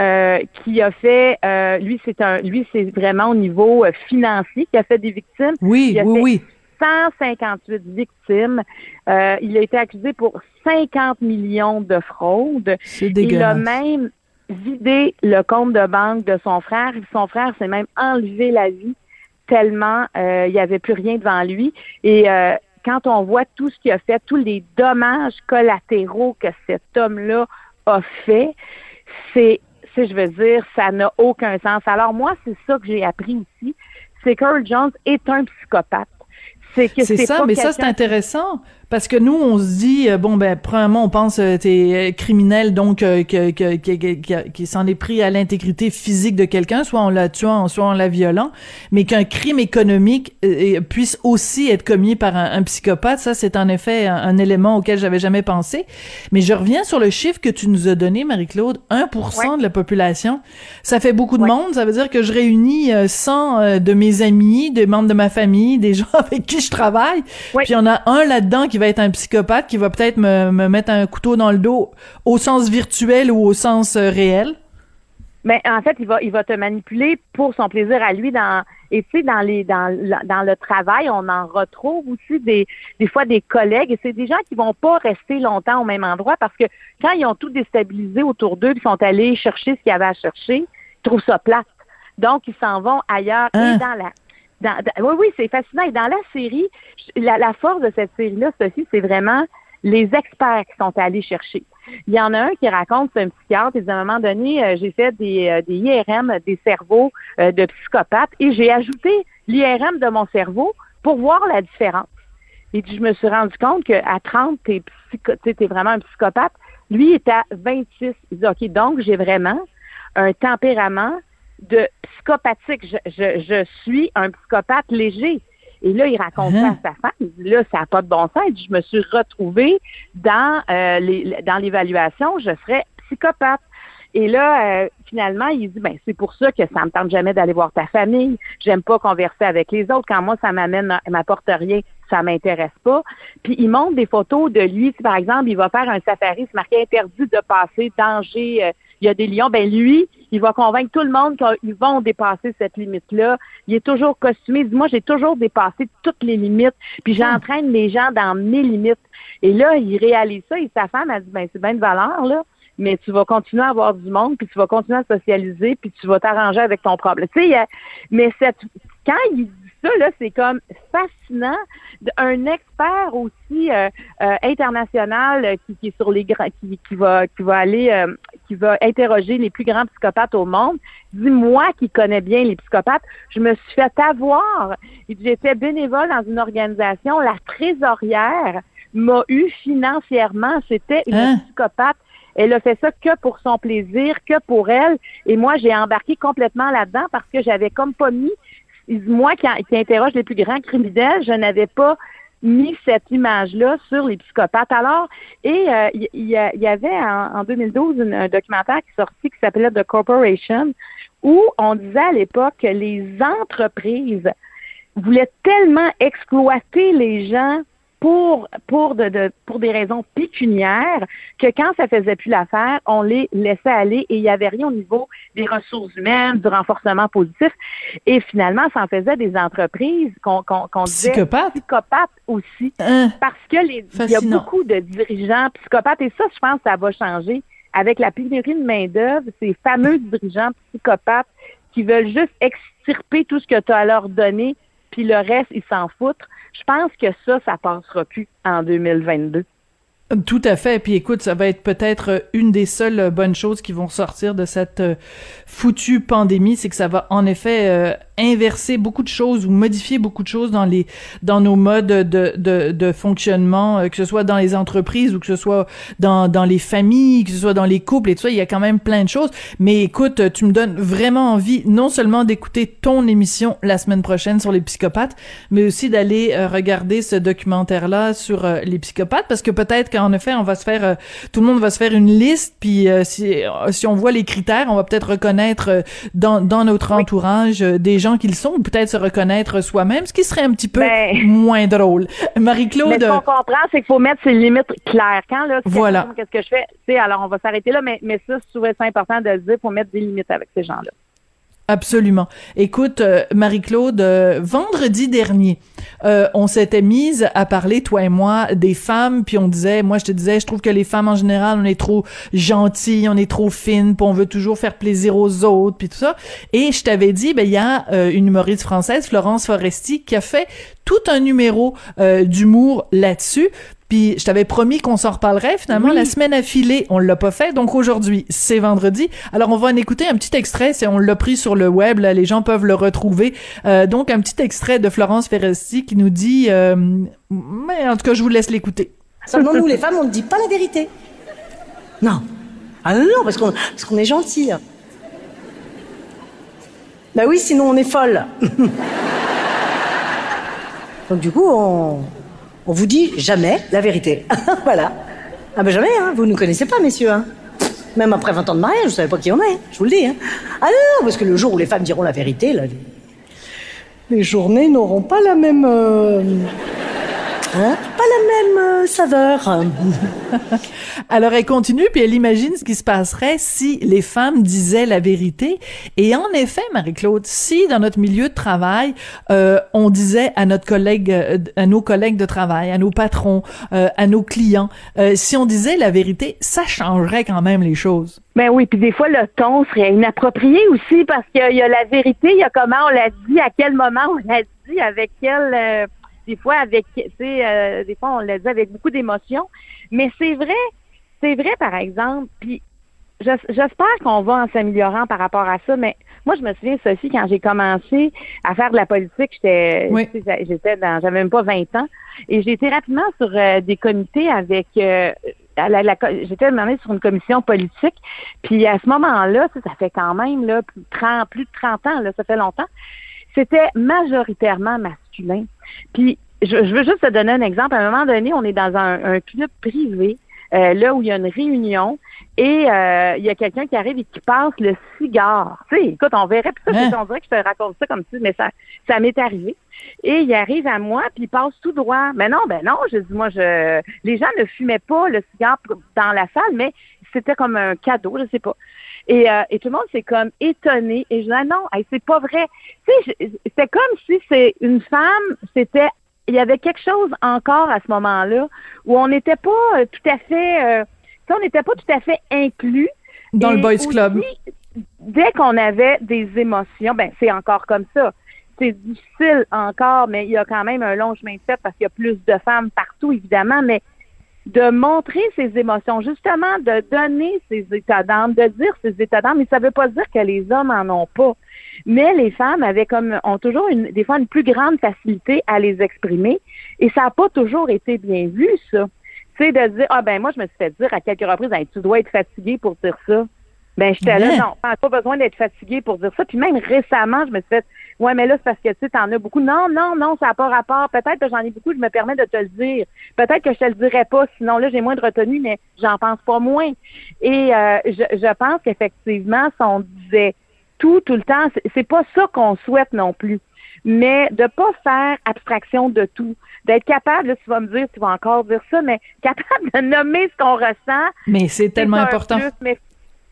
Euh, qui a fait, euh, lui c'est un, lui c'est vraiment au niveau euh, financier qui a fait des victimes. Oui, Il a oui, fait oui. 158 victimes. Euh, il a été accusé pour 50 millions de fraudes. C'est Il a dégueulasse. même vidé le compte de banque de son frère. Son frère s'est même enlevé la vie tellement euh, il n'y avait plus rien devant lui. Et euh, quand on voit tout ce qu'il a fait, tous les dommages collatéraux que cet homme-là a fait, c'est, c'est, je veux dire, ça n'a aucun sens. Alors moi, c'est ça que j'ai appris aussi, c'est qu'Earl Jones est un psychopathe. C'est que C'est ça, pas mais ça, c'est intéressant. Parce que nous, on se dit, euh, bon, ben, premièrement, on pense euh, t'es euh, criminel, donc, euh, que, que, que- que- que- qui s'en est pris à l'intégrité physique de quelqu'un, soit en la tuant, soit en la violant, mais qu'un crime économique euh, puisse aussi être commis par un, un psychopathe, ça, c'est en effet un, un élément auquel j'avais jamais pensé. Mais je reviens sur le chiffre que tu nous as donné, Marie-Claude, 1% de la population. Ça fait beaucoup de monde, ça veut dire que je réunis euh, 100 euh, de mes amis, des membres de ma famille, des gens avec qui je travaille, puis il y en a un là-dedans qui va être un psychopathe, qui va peut-être me, me mettre un couteau dans le dos au sens virtuel ou au sens euh, réel? Mais en fait, il va, il va te manipuler pour son plaisir à lui. Dans, et tu sais, dans les, dans, dans le travail, on en retrouve aussi des, des fois des collègues. Et c'est des gens qui vont pas rester longtemps au même endroit parce que quand ils ont tout déstabilisé autour d'eux, ils sont allés chercher ce qu'il y avait à chercher, ils trouvent ça plate. Donc, ils s'en vont ailleurs. Hein? Et dans la, oui, oui, c'est fascinant. Et dans la série, la, force de cette série-là, Sophie, c'est vraiment les experts qui sont allés chercher. Il y en a un qui raconte, c'est un psychiatre, dit à un moment donné, euh, j'ai fait des, euh, IRM, des cerveaux euh, de psychopathes, et j'ai ajouté l'IRM de mon cerveau pour voir la différence. Et puis, je me suis rendu compte qu'à 30, t'es t'es vraiment un psychopathe. Lui est à 26. Il dit, OK, donc j'ai vraiment un tempérament de psychopathique. Je, je, je suis un psychopathe léger. Et là, il raconte ça à sa femme. Il dit, là, ça n'a pas de bon sens. Je me suis retrouvée dans, euh, les, dans l'évaluation, je serais psychopathe. Et là, euh, finalement, il dit, ben c'est pour ça que ça me tente jamais d'aller voir ta famille. J'aime pas converser avec les autres. Quand moi, ça m'amène, m'apporte rien, ça m'intéresse pas. Puis il montre des photos de lui. Si, par exemple, il va faire un safari, c'est marqué interdit de passer, danger, euh, il y a des lions. Ben lui, il va convaincre tout le monde qu'ils vont dépasser cette limite-là. Il est toujours costumé. Il dit, moi, j'ai toujours dépassé toutes les limites. Puis j'entraîne les gens dans mes limites. Et là, il réalise ça. Et sa femme a dit, ben c'est bien de valeur, là mais tu vas continuer à avoir du monde, puis tu vas continuer à socialiser, puis tu vas t'arranger avec ton problème. Tu sais, mais cette, quand il ça, là, c'est comme fascinant. Un expert aussi euh, euh, international euh, qui, qui est sur les grands, qui, qui va, qui va aller, euh, qui va interroger les plus grands psychopathes au monde. Dit moi qui connais bien les psychopathes, je me suis fait avoir. J'étais bénévole dans une organisation, la trésorière m'a eu financièrement. C'était une Hein? psychopathe. Elle a fait ça que pour son plaisir, que pour elle. Et moi, j'ai embarqué complètement là-dedans parce que j'avais comme pas mis, moi qui, interroge les plus grands criminels, je n'avais pas mis cette image-là sur les psychopathes. Alors, et euh, il y, avait en, en 2012 une- un documentaire qui est sorti qui s'appelait The Corporation, où on disait à l'époque que les entreprises voulaient tellement exploiter les gens pour pour de, de- pour des raisons pécuniaires que quand ça faisait plus l'affaire, on les laissait aller et il n'y avait rien au niveau des ressources humaines, du renforcement positif. Et finalement, ça en faisait des entreprises qu'on qu'on qu'on disait Psychopathes? aussi. Hein? Parce que les il y a beaucoup de dirigeants psychopathes et ça, je pense que ça va changer avec la pénurie de main-d'œuvre, ces fameux dirigeants psychopathes qui veulent juste extirper tout ce que tu as à leur donner, puis le reste, ils s'en foutent. Je pense que ça, ça passera plus en 2022. Tout à fait. Puis écoute, ça va être peut-être une des seules bonnes choses qui vont sortir de cette euh, foutue pandémie, c'est que ça va en effet euh, inverser beaucoup de choses ou modifier beaucoup de choses dans les dans nos modes de de, de fonctionnement, euh, que ce soit dans les entreprises ou que ce soit dans dans les familles, que ce soit dans les couples et tout ça. Il y a quand même plein de choses. Mais écoute, tu me donnes vraiment envie non seulement d'écouter ton émission la semaine prochaine sur les psychopathes, mais aussi d'aller regarder ce documentaire là sur les psychopathes parce que peut-être qu'en effet, on va se faire, euh, tout le monde va se faire une liste, puis euh, si, si on voit les critères, on va peut-être reconnaître euh, dans, dans notre entourage des gens qu'ils sont, ou peut-être se reconnaître soi-même, ce qui serait un petit peu Ben- moins drôle. Marie-Claude. Mais ce qu'on comprend, c'est qu'il faut mettre ses limites claires. Quand, là, Voilà. Qu'est-ce que je fais? Tu sais, alors, on va s'arrêter là, mais, mais ça, ça important de le dire. faut mettre des limites avec ces gens-là. Absolument. Écoute, euh, Marie-Claude, euh, vendredi dernier, euh, on s'était mise à parler, toi et moi, des femmes, puis on disait, moi je te disais, je trouve que les femmes en général, on est trop gentilles, on est trop fines, puis on veut toujours faire plaisir aux autres, puis tout ça. Et je t'avais dit, ben il y a euh, une humoriste française, Florence Foresti, qui a fait tout un numéro euh, d'humour là-dessus. Puis je t'avais promis qu'on s'en reparlerait. Finalement, Oui. la semaine affilée, on l'a pas fait. Donc aujourd'hui, c'est vendredi. Alors on va en écouter un petit extrait. C'est on l'a pris sur le web. Là, les gens peuvent le retrouver. Euh, donc un petit extrait de Florence Qui nous dit. euh, mais en tout cas, je vous laisse l'écouter. Seulement nous, les femmes, on ne dit pas la vérité. Non. Ah non, non, parce qu'on est gentil. Bah oui, sinon on est folle. Donc du coup, on, vous dit jamais la vérité. voilà. Ah ben jamais, hein. Vous ne nous connaissez pas, messieurs, hein. Même après 20 ans de mariage, vous savez pas qui on est, je vous le dis, hein. Ah non, non, parce que le jour où les femmes diront la vérité, là, les, journées n'auront pas la même... euh, hein, pas la même euh, saveur. Alors elle continue puis elle imagine ce qui se passerait si les femmes disaient la vérité. Et en effet, Marie-Claude, si dans notre milieu de travail, euh, on disait à notre collègue, euh, à nos collègues de travail, à nos patrons, euh, à nos clients, euh, si on disait la vérité, ça changerait quand même les choses. Ben oui, puis des fois, le ton serait inapproprié aussi parce qu'il y a la vérité, il y a comment on l'a dit, à quel moment on l'a dit, avec quel... des fois, avec, tu sais, euh, des fois, on l'a dit avec beaucoup d'émotion. Mais c'est vrai, c'est vrai, par exemple, puis j'es- j'espère qu'on va en s'améliorant par rapport à ça, mais moi, je me souviens, Sophie, quand j'ai commencé à faire de la politique, j'étais, Oui. j'étais dans, j'avais même pas 20 ans, et j'ai été rapidement sur euh, des comités avec, euh, la, la j'étais demandée sur une commission politique, puis à ce moment-là, ça, fait quand même là plus de 30, plus de 30 ans, là, ça fait longtemps. C'était majoritairement Puis je, veux juste te donner un exemple. À un moment donné, on est dans un club privé, euh, là où il y a une réunion, et euh, il y a quelqu'un qui arrive et qui passe le cigare. Tu sais, écoute, on verrait, puis ça, Hein? on dirait que je te raconte ça comme si, mais ça, ça m'est arrivé. Et il arrive à moi, puis il passe tout droit. Mais non, ben non, je dis, moi, je, les gens ne fumaient pas le cigare dans la salle, mais c'était comme un cadeau, je sais pas. Et, euh, et tout le monde s'est comme étonné. Et je dis, ah non, hey, c'est pas vrai. Tu sais, c'était comme si c'est une femme, c'était, il y avait quelque chose encore à ce moment-là où on n'était pas euh, tout à fait, euh, on n'était pas tout à fait inclus. Dans le boys club. aussi, Dès qu'on avait des émotions, ben c'est encore comme ça. C'est difficile encore, mais il y a quand même un long chemin de fait parce qu'il y a plus de femmes partout, évidemment, mais de montrer ses émotions, justement, de donner ses états d'âme, de dire ses états d'âme, mais ça veut pas dire que les hommes en ont pas. Mais les femmes avaient comme ont toujours une, des fois une plus grande facilité à les exprimer et ça n'a pas toujours été bien vu, ça. Tu sais, de dire Ah ben moi, je me suis fait dire à quelques reprises Hey, tu dois être fatigué pour dire ça. Ben, j'étais là, non, pas pas besoin d'être fatigué pour dire ça. Puis même récemment, je me suis fait, ouais, mais là, c'est parce que, tu sais, t'en as beaucoup. Non, non, non, ça n'a pas rapport. Peut-être que j'en ai beaucoup, je me permets de te le dire. Peut-être que je te le dirais pas, sinon là, j'ai moins de retenue, mais j'en pense pas moins. Et euh, je, je pense qu'effectivement, si on disait tout, tout le temps, c'est- pas ça qu'on souhaite non plus. Mais de pas faire abstraction de tout. D'être capable, là, tu vas me dire, tu vas encore dire ça, mais capable de nommer ce qu'on ressent, Mais c'est tellement important. plus, mais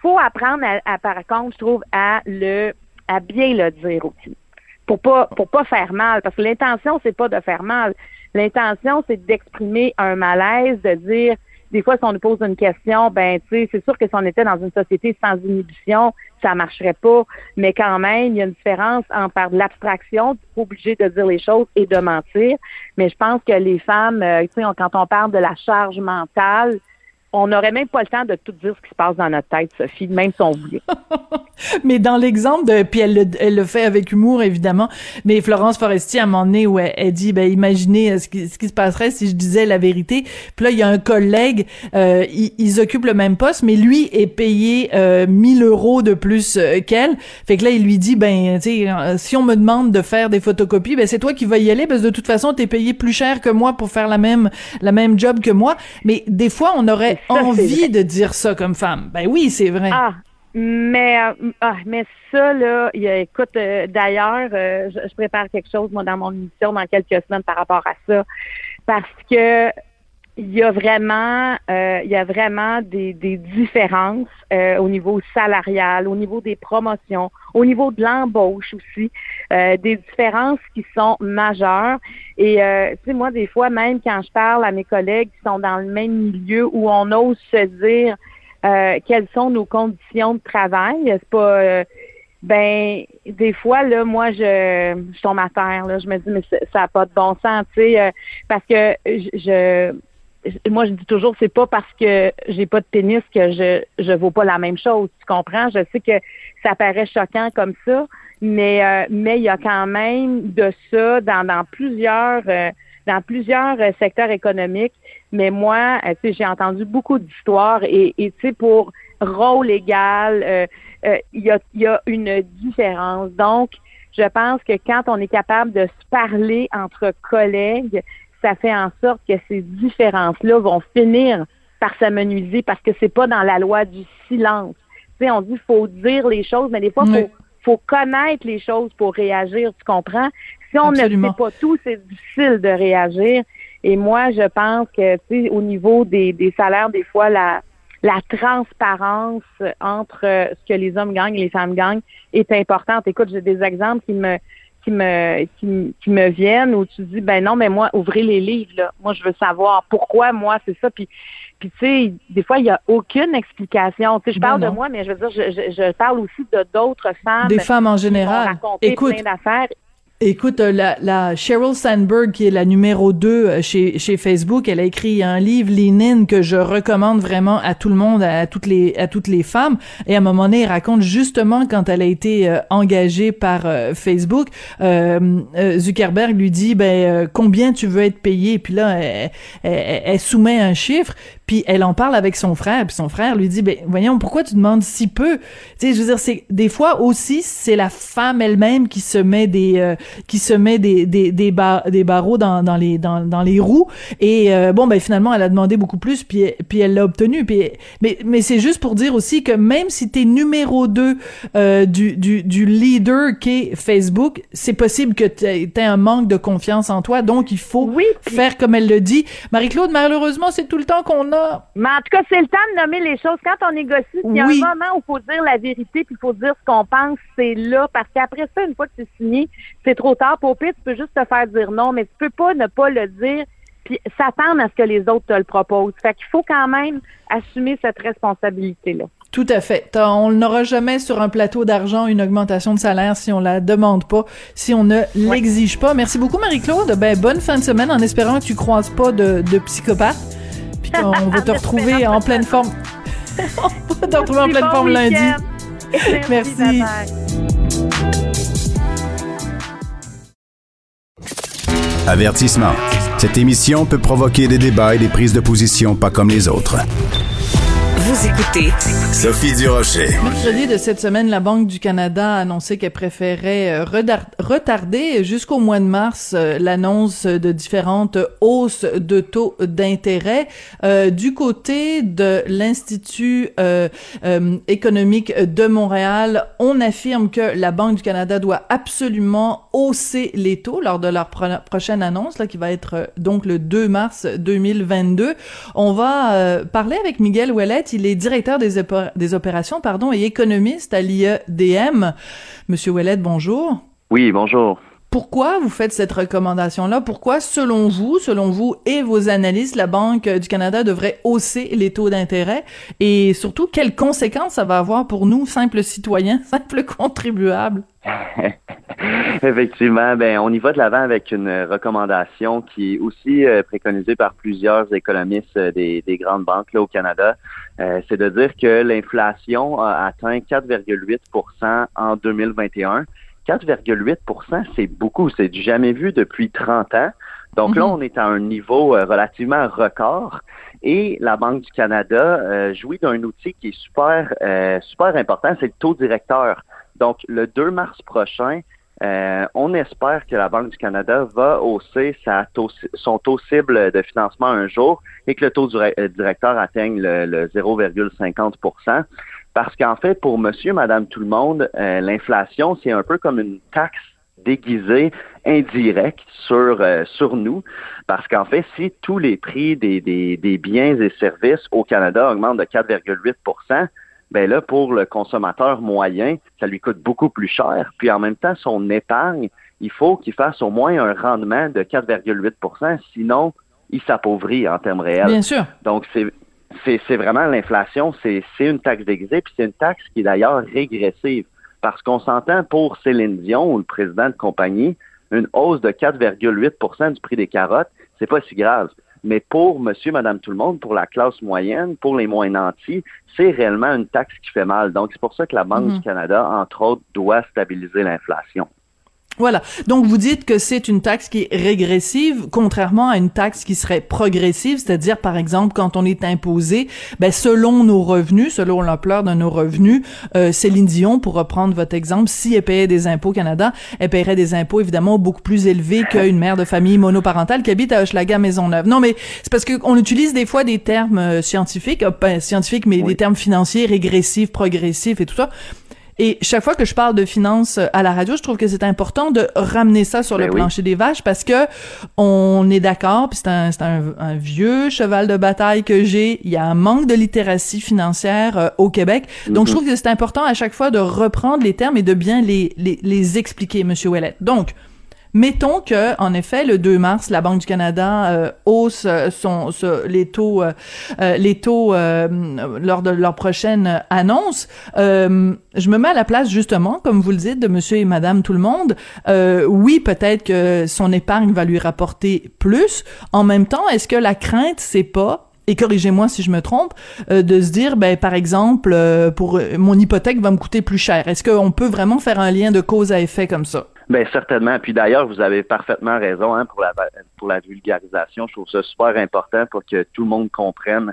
faut apprendre à, à, par contre, je trouve, à le à bien le dire aussi. Pour pas pour pas faire mal. Parce que l'intention, c'est pas de faire mal. L'intention, c'est d'exprimer un malaise, de dire des fois, si on nous pose une question, ben, tu sais, c'est sûr que si on était dans une société sans inhibition, ça marcherait pas. Mais quand même, il y a une différence entre faire de l'abstraction, obligé de dire les choses et de mentir. Mais je pense que les femmes, euh, tu sais, quand on parle de la charge mentale, on n'aurait même pas le temps de tout dire ce qui se passe dans notre tête, Sophie, même si on voulait. Mais dans l'exemple de, puis elle le, elle le fait avec humour évidemment, mais Florence Forestier à un moment donné où elle, elle dit, ben imaginez euh, ce qui, ce qui se passerait si je disais la vérité. Puis là il y a un collègue, euh, ils, ils occupent le même poste, mais lui est payé euh, 1000 euros de plus euh, qu'elle. Fait que là il lui dit, ben tu sais, euh, si on me demande de faire des photocopies, ben c'est toi qui vas y aller parce que de toute façon t'es payé plus cher que moi pour faire la même la même job que moi. Mais des fois on aurait envie de dire ça comme femme. Ben oui c'est vrai. Ah, mais euh, ah, mais ça là, il y a- écoute, euh, d'ailleurs, euh, je, je prépare quelque chose moi dans mon émission dans quelques semaines par rapport à ça, parce que il y a vraiment, euh, il y a vraiment des, des différences euh, au niveau salarial, au niveau des promotions, au niveau de l'embauche aussi, euh, des différences qui sont majeures. Et euh, tu sais, moi, des fois, même quand je parle à mes collègues qui sont dans le même milieu où on ose se dire euh, quelles sont nos conditions de travail, c'est pas euh, ben des fois là moi je je tombe à terre là je me dis mais ça- n'a pas de bon sens tu sais euh, parce que je, je moi je dis toujours c'est pas parce que j'ai pas de pénis que je je vaux pas la même chose tu comprends? Je sais que ça paraît choquant comme ça mais euh, mais il y a quand même de ça dans dans plusieurs euh, dans plusieurs euh, secteurs économiques mais moi euh, tu sais j'ai entendu beaucoup d'histoires et et tu sais pour rôle égal euh, il y, a, il y a une différence. Donc, je pense que quand on est capable de se parler entre collègues, ça fait en sorte que ces différences-là vont finir par s'amenuiser parce que c'est pas dans la loi du silence. Tu sais, on dit faut dire les choses, mais des fois, Oui. faut, faut connaître les choses pour réagir, tu comprends? Si on Absolument. ne sait pas tout, c'est difficile de réagir. Et moi, je pense que, tu sais, au niveau des, des salaires, des fois, la, la transparence entre euh, ce que les hommes gagnent et les femmes gagnent est importante. Écoute, j'ai des exemples qui me qui me qui, me- qui me viennent où tu dis ben non mais moi ouvrez les livres là. Moi je veux savoir pourquoi moi c'est ça puis puis tu sais des fois il y a aucune explication. Tu sais je parle de non. moi mais je veux dire je, je, je parle aussi de d'autres femmes Des femmes en général. Écoute, plein d'affaires. Écoute, euh, la, la Sheryl Sandberg, qui est la numéro 2 chez, chez Facebook, elle a écrit un livre, Lean que je recommande vraiment à tout le monde, à toutes les, à toutes les femmes. Et à un moment donné, elle raconte justement quand elle a été euh, engagée par euh, Facebook, euh, euh, Zuckerberg lui dit, ben, euh, combien tu veux être payé? Puis là, elle, elle- elle soumet un chiffre, puis elle en parle avec son frère, puis son frère lui dit, ben, voyons, pourquoi tu demandes si peu? Tu sais, je veux dire, c'est, des fois aussi, c'est la femme elle-même qui se met des, euh, qui se met des des des, bar- des barreaux dans dans les dans dans les roues. Et euh, bon ben finalement elle a demandé beaucoup plus puis puis elle l'a obtenu. Puis mais mais c'est juste pour dire aussi que même si t'es numéro 2 euh, du du du leader qu'est Facebook c'est possible que t'aies un manque de confiance en toi. Donc il faut faire comme elle le dit. Marie-Claude malheureusement c'est tout le temps qu'on Mais en tout cas, c'est le temps de nommer les choses. Quand on négocie, il y a un moment où il faut dire la vérité puis il faut dire ce qu'on pense, c'est là. Parce qu'après ça, une fois que c'est signé, c'est trop tard. Pour pire, tu peux juste te faire dire non, mais tu peux pas ne pas le dire puis s'attendre à ce que les autres te le proposent. Fait qu'il faut quand même assumer cette responsabilité-là. Tout à fait. On n'aura jamais sur un plateau d'argent une augmentation de salaire si on la demande pas, si on ne l'exige pas. Merci beaucoup, Marie-Claude. Ben, bonne fin de semaine en espérant que tu croises pas de, de psychopathe. Qu'on va te retrouver en pleine forme. on va te retrouver en pleine Bon forme lundi. Merci. Avertissement. Cette émission peut provoquer des débats et des prises de position pas comme les autres. Écoutez Sophie Durocher. Mercredi de cette semaine, la Banque du Canada a annoncé qu'elle préférait euh, retarder jusqu'au mois de mars euh, l'annonce de différentes hausses de taux d'intérêt. Euh, du côté de l'Institut économique de Montréal, on affirme que la Banque du Canada doit absolument hausser les taux lors de leur pro- prochaine annonce, là, qui va être donc le 2 mars 2022. On va parler avec Miguel Ouellet. Il est directeur des, des opérations pardon, et économiste à l'IEDM. Monsieur Ouellet, bonjour. Oui, bonjour. Pourquoi vous faites cette recommandation-là? Pourquoi, selon vous, selon vous et vos analystes, la Banque du Canada devrait hausser les taux d'intérêt? Et surtout, quelles conséquences ça va avoir pour nous, simples citoyens, simples contribuables? Effectivement, ben on y va de l'avant avec une recommandation qui est aussi euh, préconisée par plusieurs économistes euh, des, des, grandes banques là, au Canada. Euh, c'est de dire que l'inflation a atteint 4,8% en 2021. 4,8% c'est beaucoup, c'est du jamais vu depuis 30 ans. Donc là, on est à un niveau relativement record et la Banque du Canada jouit d'un outil qui est super super important, c'est le taux directeur. Donc, le 2 mars prochain, euh, on espère que la Banque du Canada va hausser sa son taux cible de financement un jour et que le taux euh, directeur atteigne le, 0,50 parce qu'en fait, pour monsieur, madame, tout le monde, euh, l'inflation, c'est un peu comme une taxe déguisée indirecte sur sur nous parce qu'en fait si tous les prix des, des, des biens et services au Canada augmentent de 4,8% ben là, pour le consommateur moyen, ça lui coûte beaucoup plus cher. Puis en même temps, son épargne, il faut qu'il fasse au moins un rendement de 4,8% sinon il s'appauvrit en termes réels. Bien sûr. Donc, c'est c'est vraiment l'inflation, c'est une taxe déguisée, puis c'est une taxe qui est d'ailleurs régressive. Parce qu'on s'entend pour Céline Dion ou le président de compagnie, une hausse de 4,8% du prix des carottes, c'est pas si grave. Mais pour monsieur, madame, tout le monde, pour la classe moyenne, pour les moins nantis, c'est réellement une taxe qui fait mal. Donc, c'est pour ça que la Banque du mhm. Canada, entre autres, doit stabiliser l'inflation. Voilà. Donc vous dites que c'est une taxe qui est régressive, contrairement à une taxe qui serait progressive, c'est-à-dire par exemple quand on est imposé, ben selon nos revenus, selon l'ampleur de nos revenus, euh, Céline Dion, pour reprendre votre exemple, si elle payait des impôts au Canada, elle paierait des impôts évidemment beaucoup plus élevés qu'une mère de famille monoparentale qui habite à Hochelaga Maisonneuve. Non, mais c'est parce qu'on utilise des fois des termes euh, scientifiques, euh, pas scientifiques, mais des termes financiers, régressifs, progressifs et tout ça. Et chaque fois que je parle de finances euh, à la radio, je trouve que c'est important de ramener ça sur le ben plancher des vaches parce que on est d'accord, puis c'est un, un, un, vieux cheval de bataille que j'ai. Il y a un manque de littératie financière euh, au Québec. Donc, je mhm. trouve que c'est important à chaque fois de reprendre les termes et de bien les, les, les expliquer, Monsieur Ouellet. Donc, Mettons que, en effet, le 2 mars, la Banque du Canada euh, hausse euh, son, les taux, euh, les taux lors de leur prochaine annonce. je me mets à la place justement, comme vous le dites, de Monsieur et Madame tout le monde. oui, peut-être que son épargne va lui rapporter plus. En même temps, est-ce que la crainte, c'est pas et corrigez-moi si je me trompe, de se dire, ben par exemple, pour mon hypothèque va me coûter plus cher. Est-ce qu'on peut vraiment faire un lien de cause à effet comme ça? Bien, certainement. Puis d'ailleurs, vous avez parfaitement raison hein, pour, la, pour la vulgarisation. Je trouve ça super important pour que tout le monde comprenne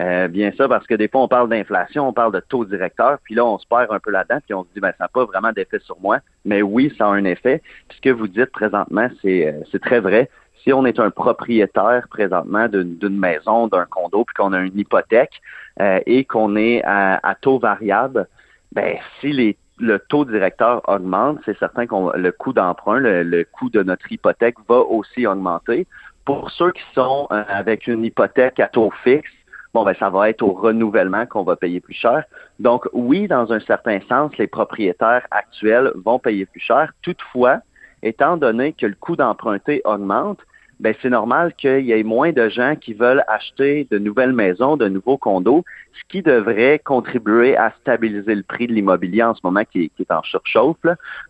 euh, bien ça, parce que des fois, on parle d'inflation, on parle de taux directeur, puis là, on se perd un peu là-dedans, puis on se dit, ben, ça n'a pas vraiment d'effet sur moi. Mais oui, ça a un effet. Puis ce que vous dites présentement, c'est, euh, très vrai. Si on est un propriétaire présentement d'une maison, d'un condo, puis qu'on a une hypothèque euh, et qu'on est à, à taux variable, ben si les le taux directeur augmente, c'est certain que le coût d'emprunt, le, coût de notre hypothèque va aussi augmenter. Pour ceux qui sont euh, avec une hypothèque à taux fixe, bon ben ça va être au renouvellement qu'on va payer plus cher. Donc oui, dans un certain sens, les propriétaires actuels vont payer plus cher. Toutefois, étant donné que le coût d'emprunter augmente, ben c'est normal qu'il y ait moins de gens qui veulent acheter de nouvelles maisons, de nouveaux condos, ce qui devrait contribuer à stabiliser le prix de l'immobilier en ce moment qui, est en surchauffe.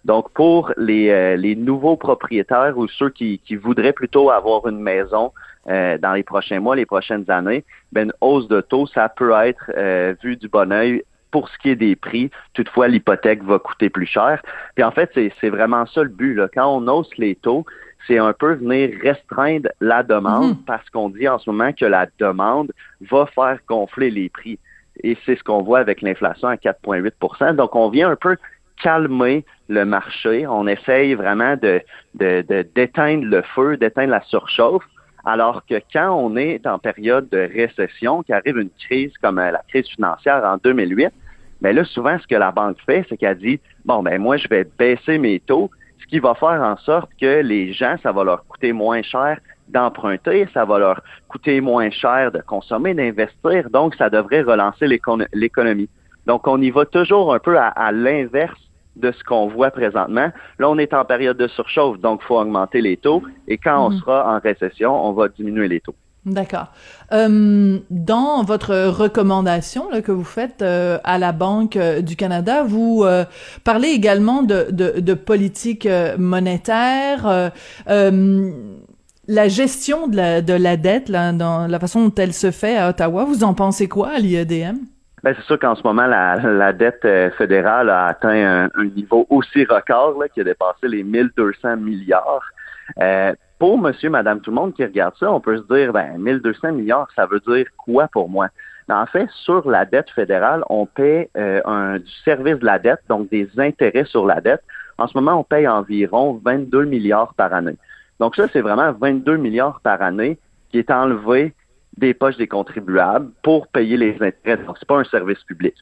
Donc pour les, euh, les, nouveaux propriétaires ou ceux qui, qui voudraient plutôt avoir une maison euh, dans les prochains mois, les prochaines années, ben une hausse de taux, ça peut être euh, vu du bon oeil pour ce qui est des prix, toutefois, l'hypothèque va coûter plus cher. Puis en fait, c'est vraiment ça le but. Là. Quand on hausse les taux, c'est un peu venir restreindre la demande mhm. parce qu'on dit en ce moment que la demande va faire gonfler les prix. Et c'est ce qu'on voit avec l'inflation à 4,8% Donc, on vient un peu calmer le marché. On essaye vraiment de, d'éteindre le feu, d'éteindre la surchauffe. Alors que quand on est en période de récession, qu'arrive une crise comme euh, la crise financière en 2008, mais ben là, souvent, ce que la banque fait, c'est qu'elle dit, bon, ben moi, je vais baisser mes taux, ce qui va faire en sorte que les gens, ça va leur coûter moins cher d'emprunter, ça va leur coûter moins cher de consommer, d'investir, donc ça devrait relancer l'économie. Donc on y va toujours un peu à, l'inverse de ce qu'on voit présentement. Là, on est en période de surchauffe, donc il faut augmenter les taux. Et quand on Mhm. sera en récession, on va diminuer les taux. D'accord. Euh, dans votre recommandation que vous faites euh, à la Banque euh, du Canada, vous parlez également de, politique monétaire, la gestion de la, de la dette, la façon dont elle se fait à Ottawa. Vous en pensez quoi à l'IEDM? Ben, c'est sûr qu'en ce moment, la, dette fédérale a atteint un, niveau aussi record qui a dépassé les 1200 milliards. Pour monsieur, madame, tout le monde qui regarde ça, on peut se dire, ben, 1200 milliards, ça veut dire quoi pour moi? En fait, sur la dette fédérale, on paie euh, un, du service de la dette, donc des intérêts sur la dette. En ce moment, on paye environ 22 milliards par année. Donc ça, c'est vraiment 22 milliards par année qui est enlevé des poches des contribuables pour payer les intérêts. Donc, c'est pas un service public.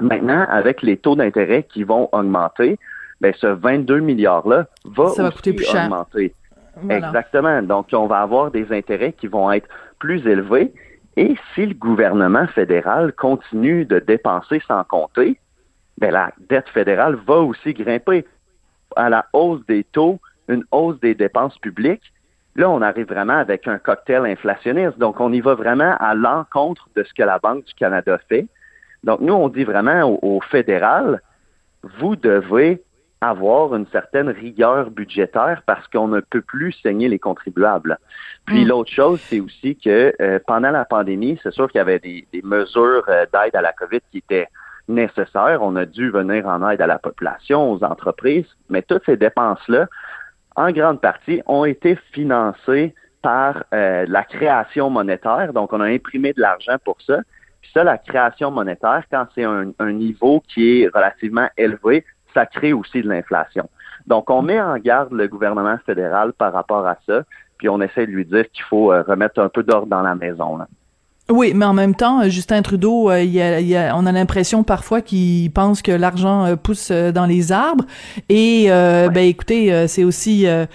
Maintenant, avec les taux d'intérêt qui vont augmenter, ben, ce 22 milliards-là va, Ça va coûter plus cher. Exactement. Donc, on va avoir des intérêts qui vont être plus élevés. Et si le gouvernement fédéral continue de dépenser sans compter, ben, la dette fédérale va aussi grimper. À la hausse des taux, une hausse des dépenses publiques, là, on arrive vraiment avec un cocktail inflationniste. Donc, on y va vraiment à l'encontre de ce que la Banque du Canada fait. Donc, nous, on dit vraiment au fédéral, vous devez avoir une certaine rigueur budgétaire parce qu'on ne peut plus saigner les contribuables. Puis Mm. l'autre chose, c'est aussi que euh, pendant la pandémie, c'est sûr qu'il y avait des, des mesures euh, d'aide à la COVID qui étaient nécessaires. On a dû venir en aide à la population, aux entreprises, mais toutes ces dépenses-là, en grande partie, ont été financées par euh, la création monétaire. Donc, on a imprimé de l'argent pour ça. Puis ça, la création monétaire, quand c'est un, un niveau qui est relativement élevé, ça crée aussi de l'inflation. Donc, on met en garde le gouvernement fédéral par rapport à ça, puis on essaie de lui dire qu'il faut euh, remettre un peu d'ordre dans la maison. Là. Oui, mais en même temps, euh, Justin Trudeau, euh, il y a- il y a- on a l'impression parfois qu'il pense que l'argent pousse dans les arbres. Et euh, ben écoutez, c'est aussi euh,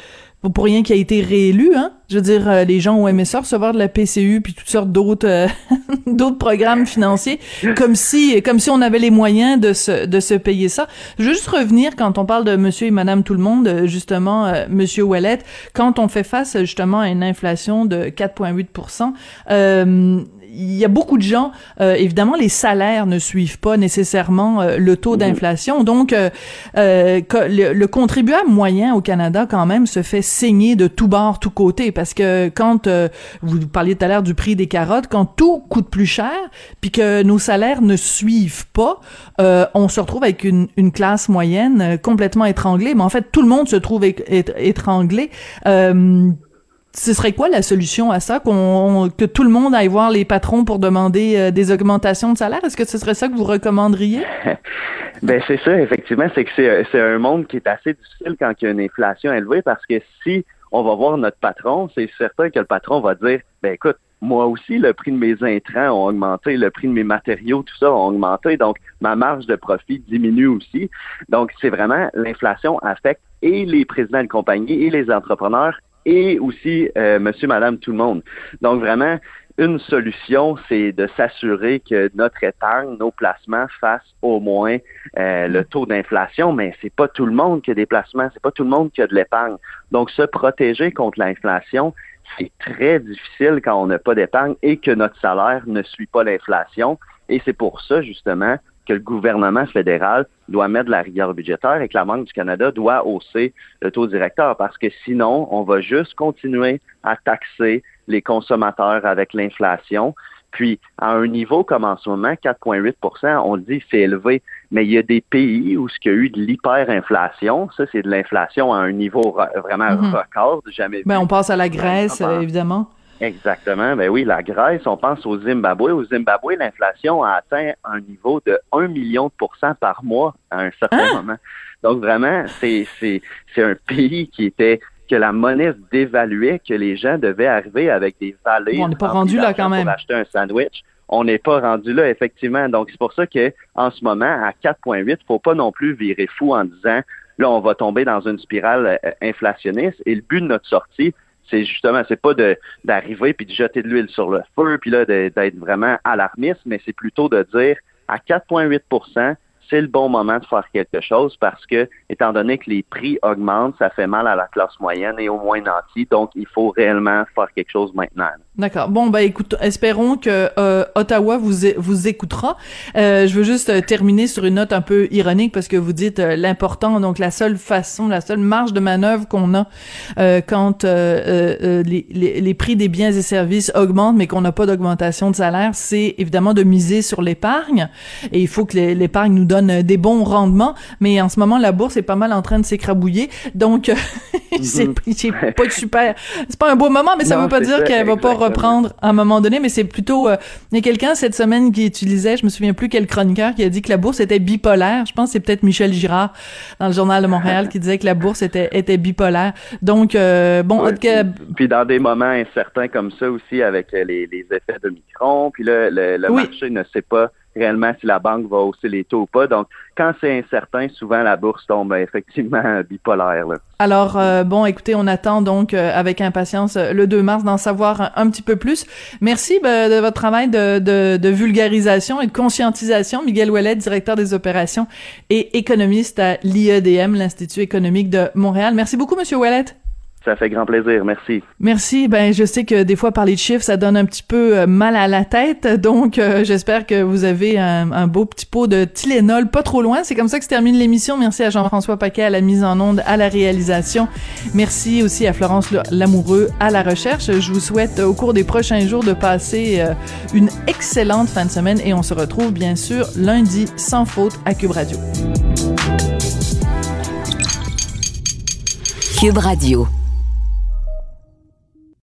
pour rien qu'il a été réélu. Hein? Je veux dire, euh, les gens ont aimé ça recevoir de la PCU puis toutes sortes d'autres euh, d'autres programmes financiers, comme si comme si on avait les moyens de se de se payer ça. Je veux juste revenir quand on parle de Monsieur et Madame tout le monde, euh, justement, euh, Monsieur Ouellet, quand on fait face justement à une inflation de 4,8 euh, il y a beaucoup de gens, euh, évidemment, les salaires ne suivent pas nécessairement euh, le taux d'inflation. Donc, euh, euh, le, le contribuable moyen au Canada, quand même, se fait saigner de tout bord, tout côté. Parce que quand, euh, vous parliez tout à l'heure du prix des carottes, quand tout coûte plus cher, puis que nos salaires ne suivent pas, euh, on se retrouve avec une, une classe moyenne complètement étranglée. Mais en fait, tout le monde se trouve étranglé. Euh, ce serait quoi la solution à ça qu'on que tout le monde aille voir les patrons pour demander euh, des augmentations de salaire? Est-ce que ce serait ça que vous recommanderiez? Ben c'est ça, effectivement, c'est que c'est, c'est un monde qui est assez difficile quand il y a une inflation élevée parce que si on va voir notre patron, c'est certain que le patron va dire ben écoute, moi aussi, le prix de mes intrants ont augmenté, le prix de mes matériaux, tout ça ont augmenté, donc ma marge de profit diminue aussi. Donc, c'est vraiment l'inflation affecte et les présidents de compagnie et les entrepreneurs et aussi euh, monsieur, madame, tout le monde. Donc, vraiment, une solution, c'est de s'assurer que notre épargne, nos placements fassent au moins euh, le taux d'inflation, mais c'est pas tout le monde qui a des placements, c'est pas tout le monde qui a de l'épargne. Donc, se protéger contre l'inflation, c'est très difficile quand on n'a pas d'épargne et que notre salaire ne suit pas l'inflation. Et c'est pour ça, justement, que le gouvernement fédéral doit mettre de la rigueur budgétaire et que la Banque du Canada doit hausser le taux directeur parce que sinon, on va juste continuer à taxer les consommateurs avec l'inflation. Puis, à un niveau comme en ce moment, 4,8% on le dit, c'est élevé, mais il y a des pays où ce qu'il y a eu de l'hyperinflation, ça, c'est de l'inflation à un niveau vraiment Mhm. record, jamais vu. Ben on passe à la Grèce, Ben, évidemment. Exactement. Ben oui, la Grèce, on pense au Zimbabwe. Au Zimbabwe, l'inflation a atteint un niveau de 1 million de pourcents par mois à un certain moment. Donc vraiment, c'est c'est c'est un pays qui était que la monnaie se dévaluait, que les gens devaient arriver avec des vallées. On n'est pas rendu là, quand même. Pour acheter un sandwich. On n'est pas rendu là, effectivement. Donc, c'est pour ça que en ce moment, à 4,8, faut pas non plus virer fou en disant là, on va tomber dans une spirale euh, inflationniste. Et le but de notre sortie, c'est justement, c'est pas d'arriver puis de jeter de l'huile sur le feu puis là d'être vraiment alarmiste, mais c'est plutôt de dire à 4,8 c'est le bon moment de faire quelque chose parce que, étant donné que les prix augmentent, ça fait mal à la classe moyenne et au moins nantis. Donc, il faut réellement faire quelque chose maintenant. D'accord. Bon, bah écoute, espérons que euh, Ottawa vous vous écoutera. Euh, je veux juste euh, terminer sur une note un peu ironique parce que vous dites l'important, donc la seule façon, la seule marge de manœuvre qu'on a quand les, les, les, prix des biens et services augmentent, mais qu'on n'a pas d'augmentation de salaire, c'est évidemment de miser sur l'épargne. Et il faut que l'épargne nous donne des bons rendements. Mais en ce moment, la bourse est pas mal en train de s'écrabouiller, donc c'est mhm. pas super. C'est pas un beau moment, mais ça veut pas dire qu'elle va pas reprendre à un moment donné, mais c'est plutôt... Euh, il y a quelqu'un cette semaine qui utilisait, je me souviens plus quel chroniqueur, qui a dit que la bourse était bipolaire. Je pense que c'est peut-être Michel Girard dans le Journal de Montréal qui disait que la bourse était, était bipolaire. Donc, euh, bon... puis, dans des moments incertains comme ça aussi, avec euh, les, les effets de Micron, puis là, le, le marché ne sait pas réellement si la banque va hausser les taux ou pas. Donc, quand c'est incertain, souvent la bourse tombe effectivement bipolaire. Alors, euh, bon, écoutez, on attend donc euh, avec impatience euh, le 2 mars d'en savoir un, petit peu plus. Merci ben, de votre travail de, de, de, vulgarisation et de conscientisation. Miguel Ouellet, directeur des opérations et économiste à l'IEDM, l'Institut économique de Montréal. Merci beaucoup, Monsieur Ouellet. Ça fait grand plaisir, merci. Merci. Ben, je sais que des fois parler de chiffres, ça donne un petit peu euh, mal à la tête, donc euh, j'espère que vous avez un, beau petit pot de Tylenol, pas trop loin. C'est comme ça que se termine l'émission. Merci à Jean-François Paquet à la mise en onde, à la réalisation. Merci aussi à Florence Lamoureux à la recherche. Je vous souhaite au cours des prochains jours de passer euh, une excellente fin de semaine et on se retrouve bien sûr lundi sans faute à Cube Radio. Cube Radio.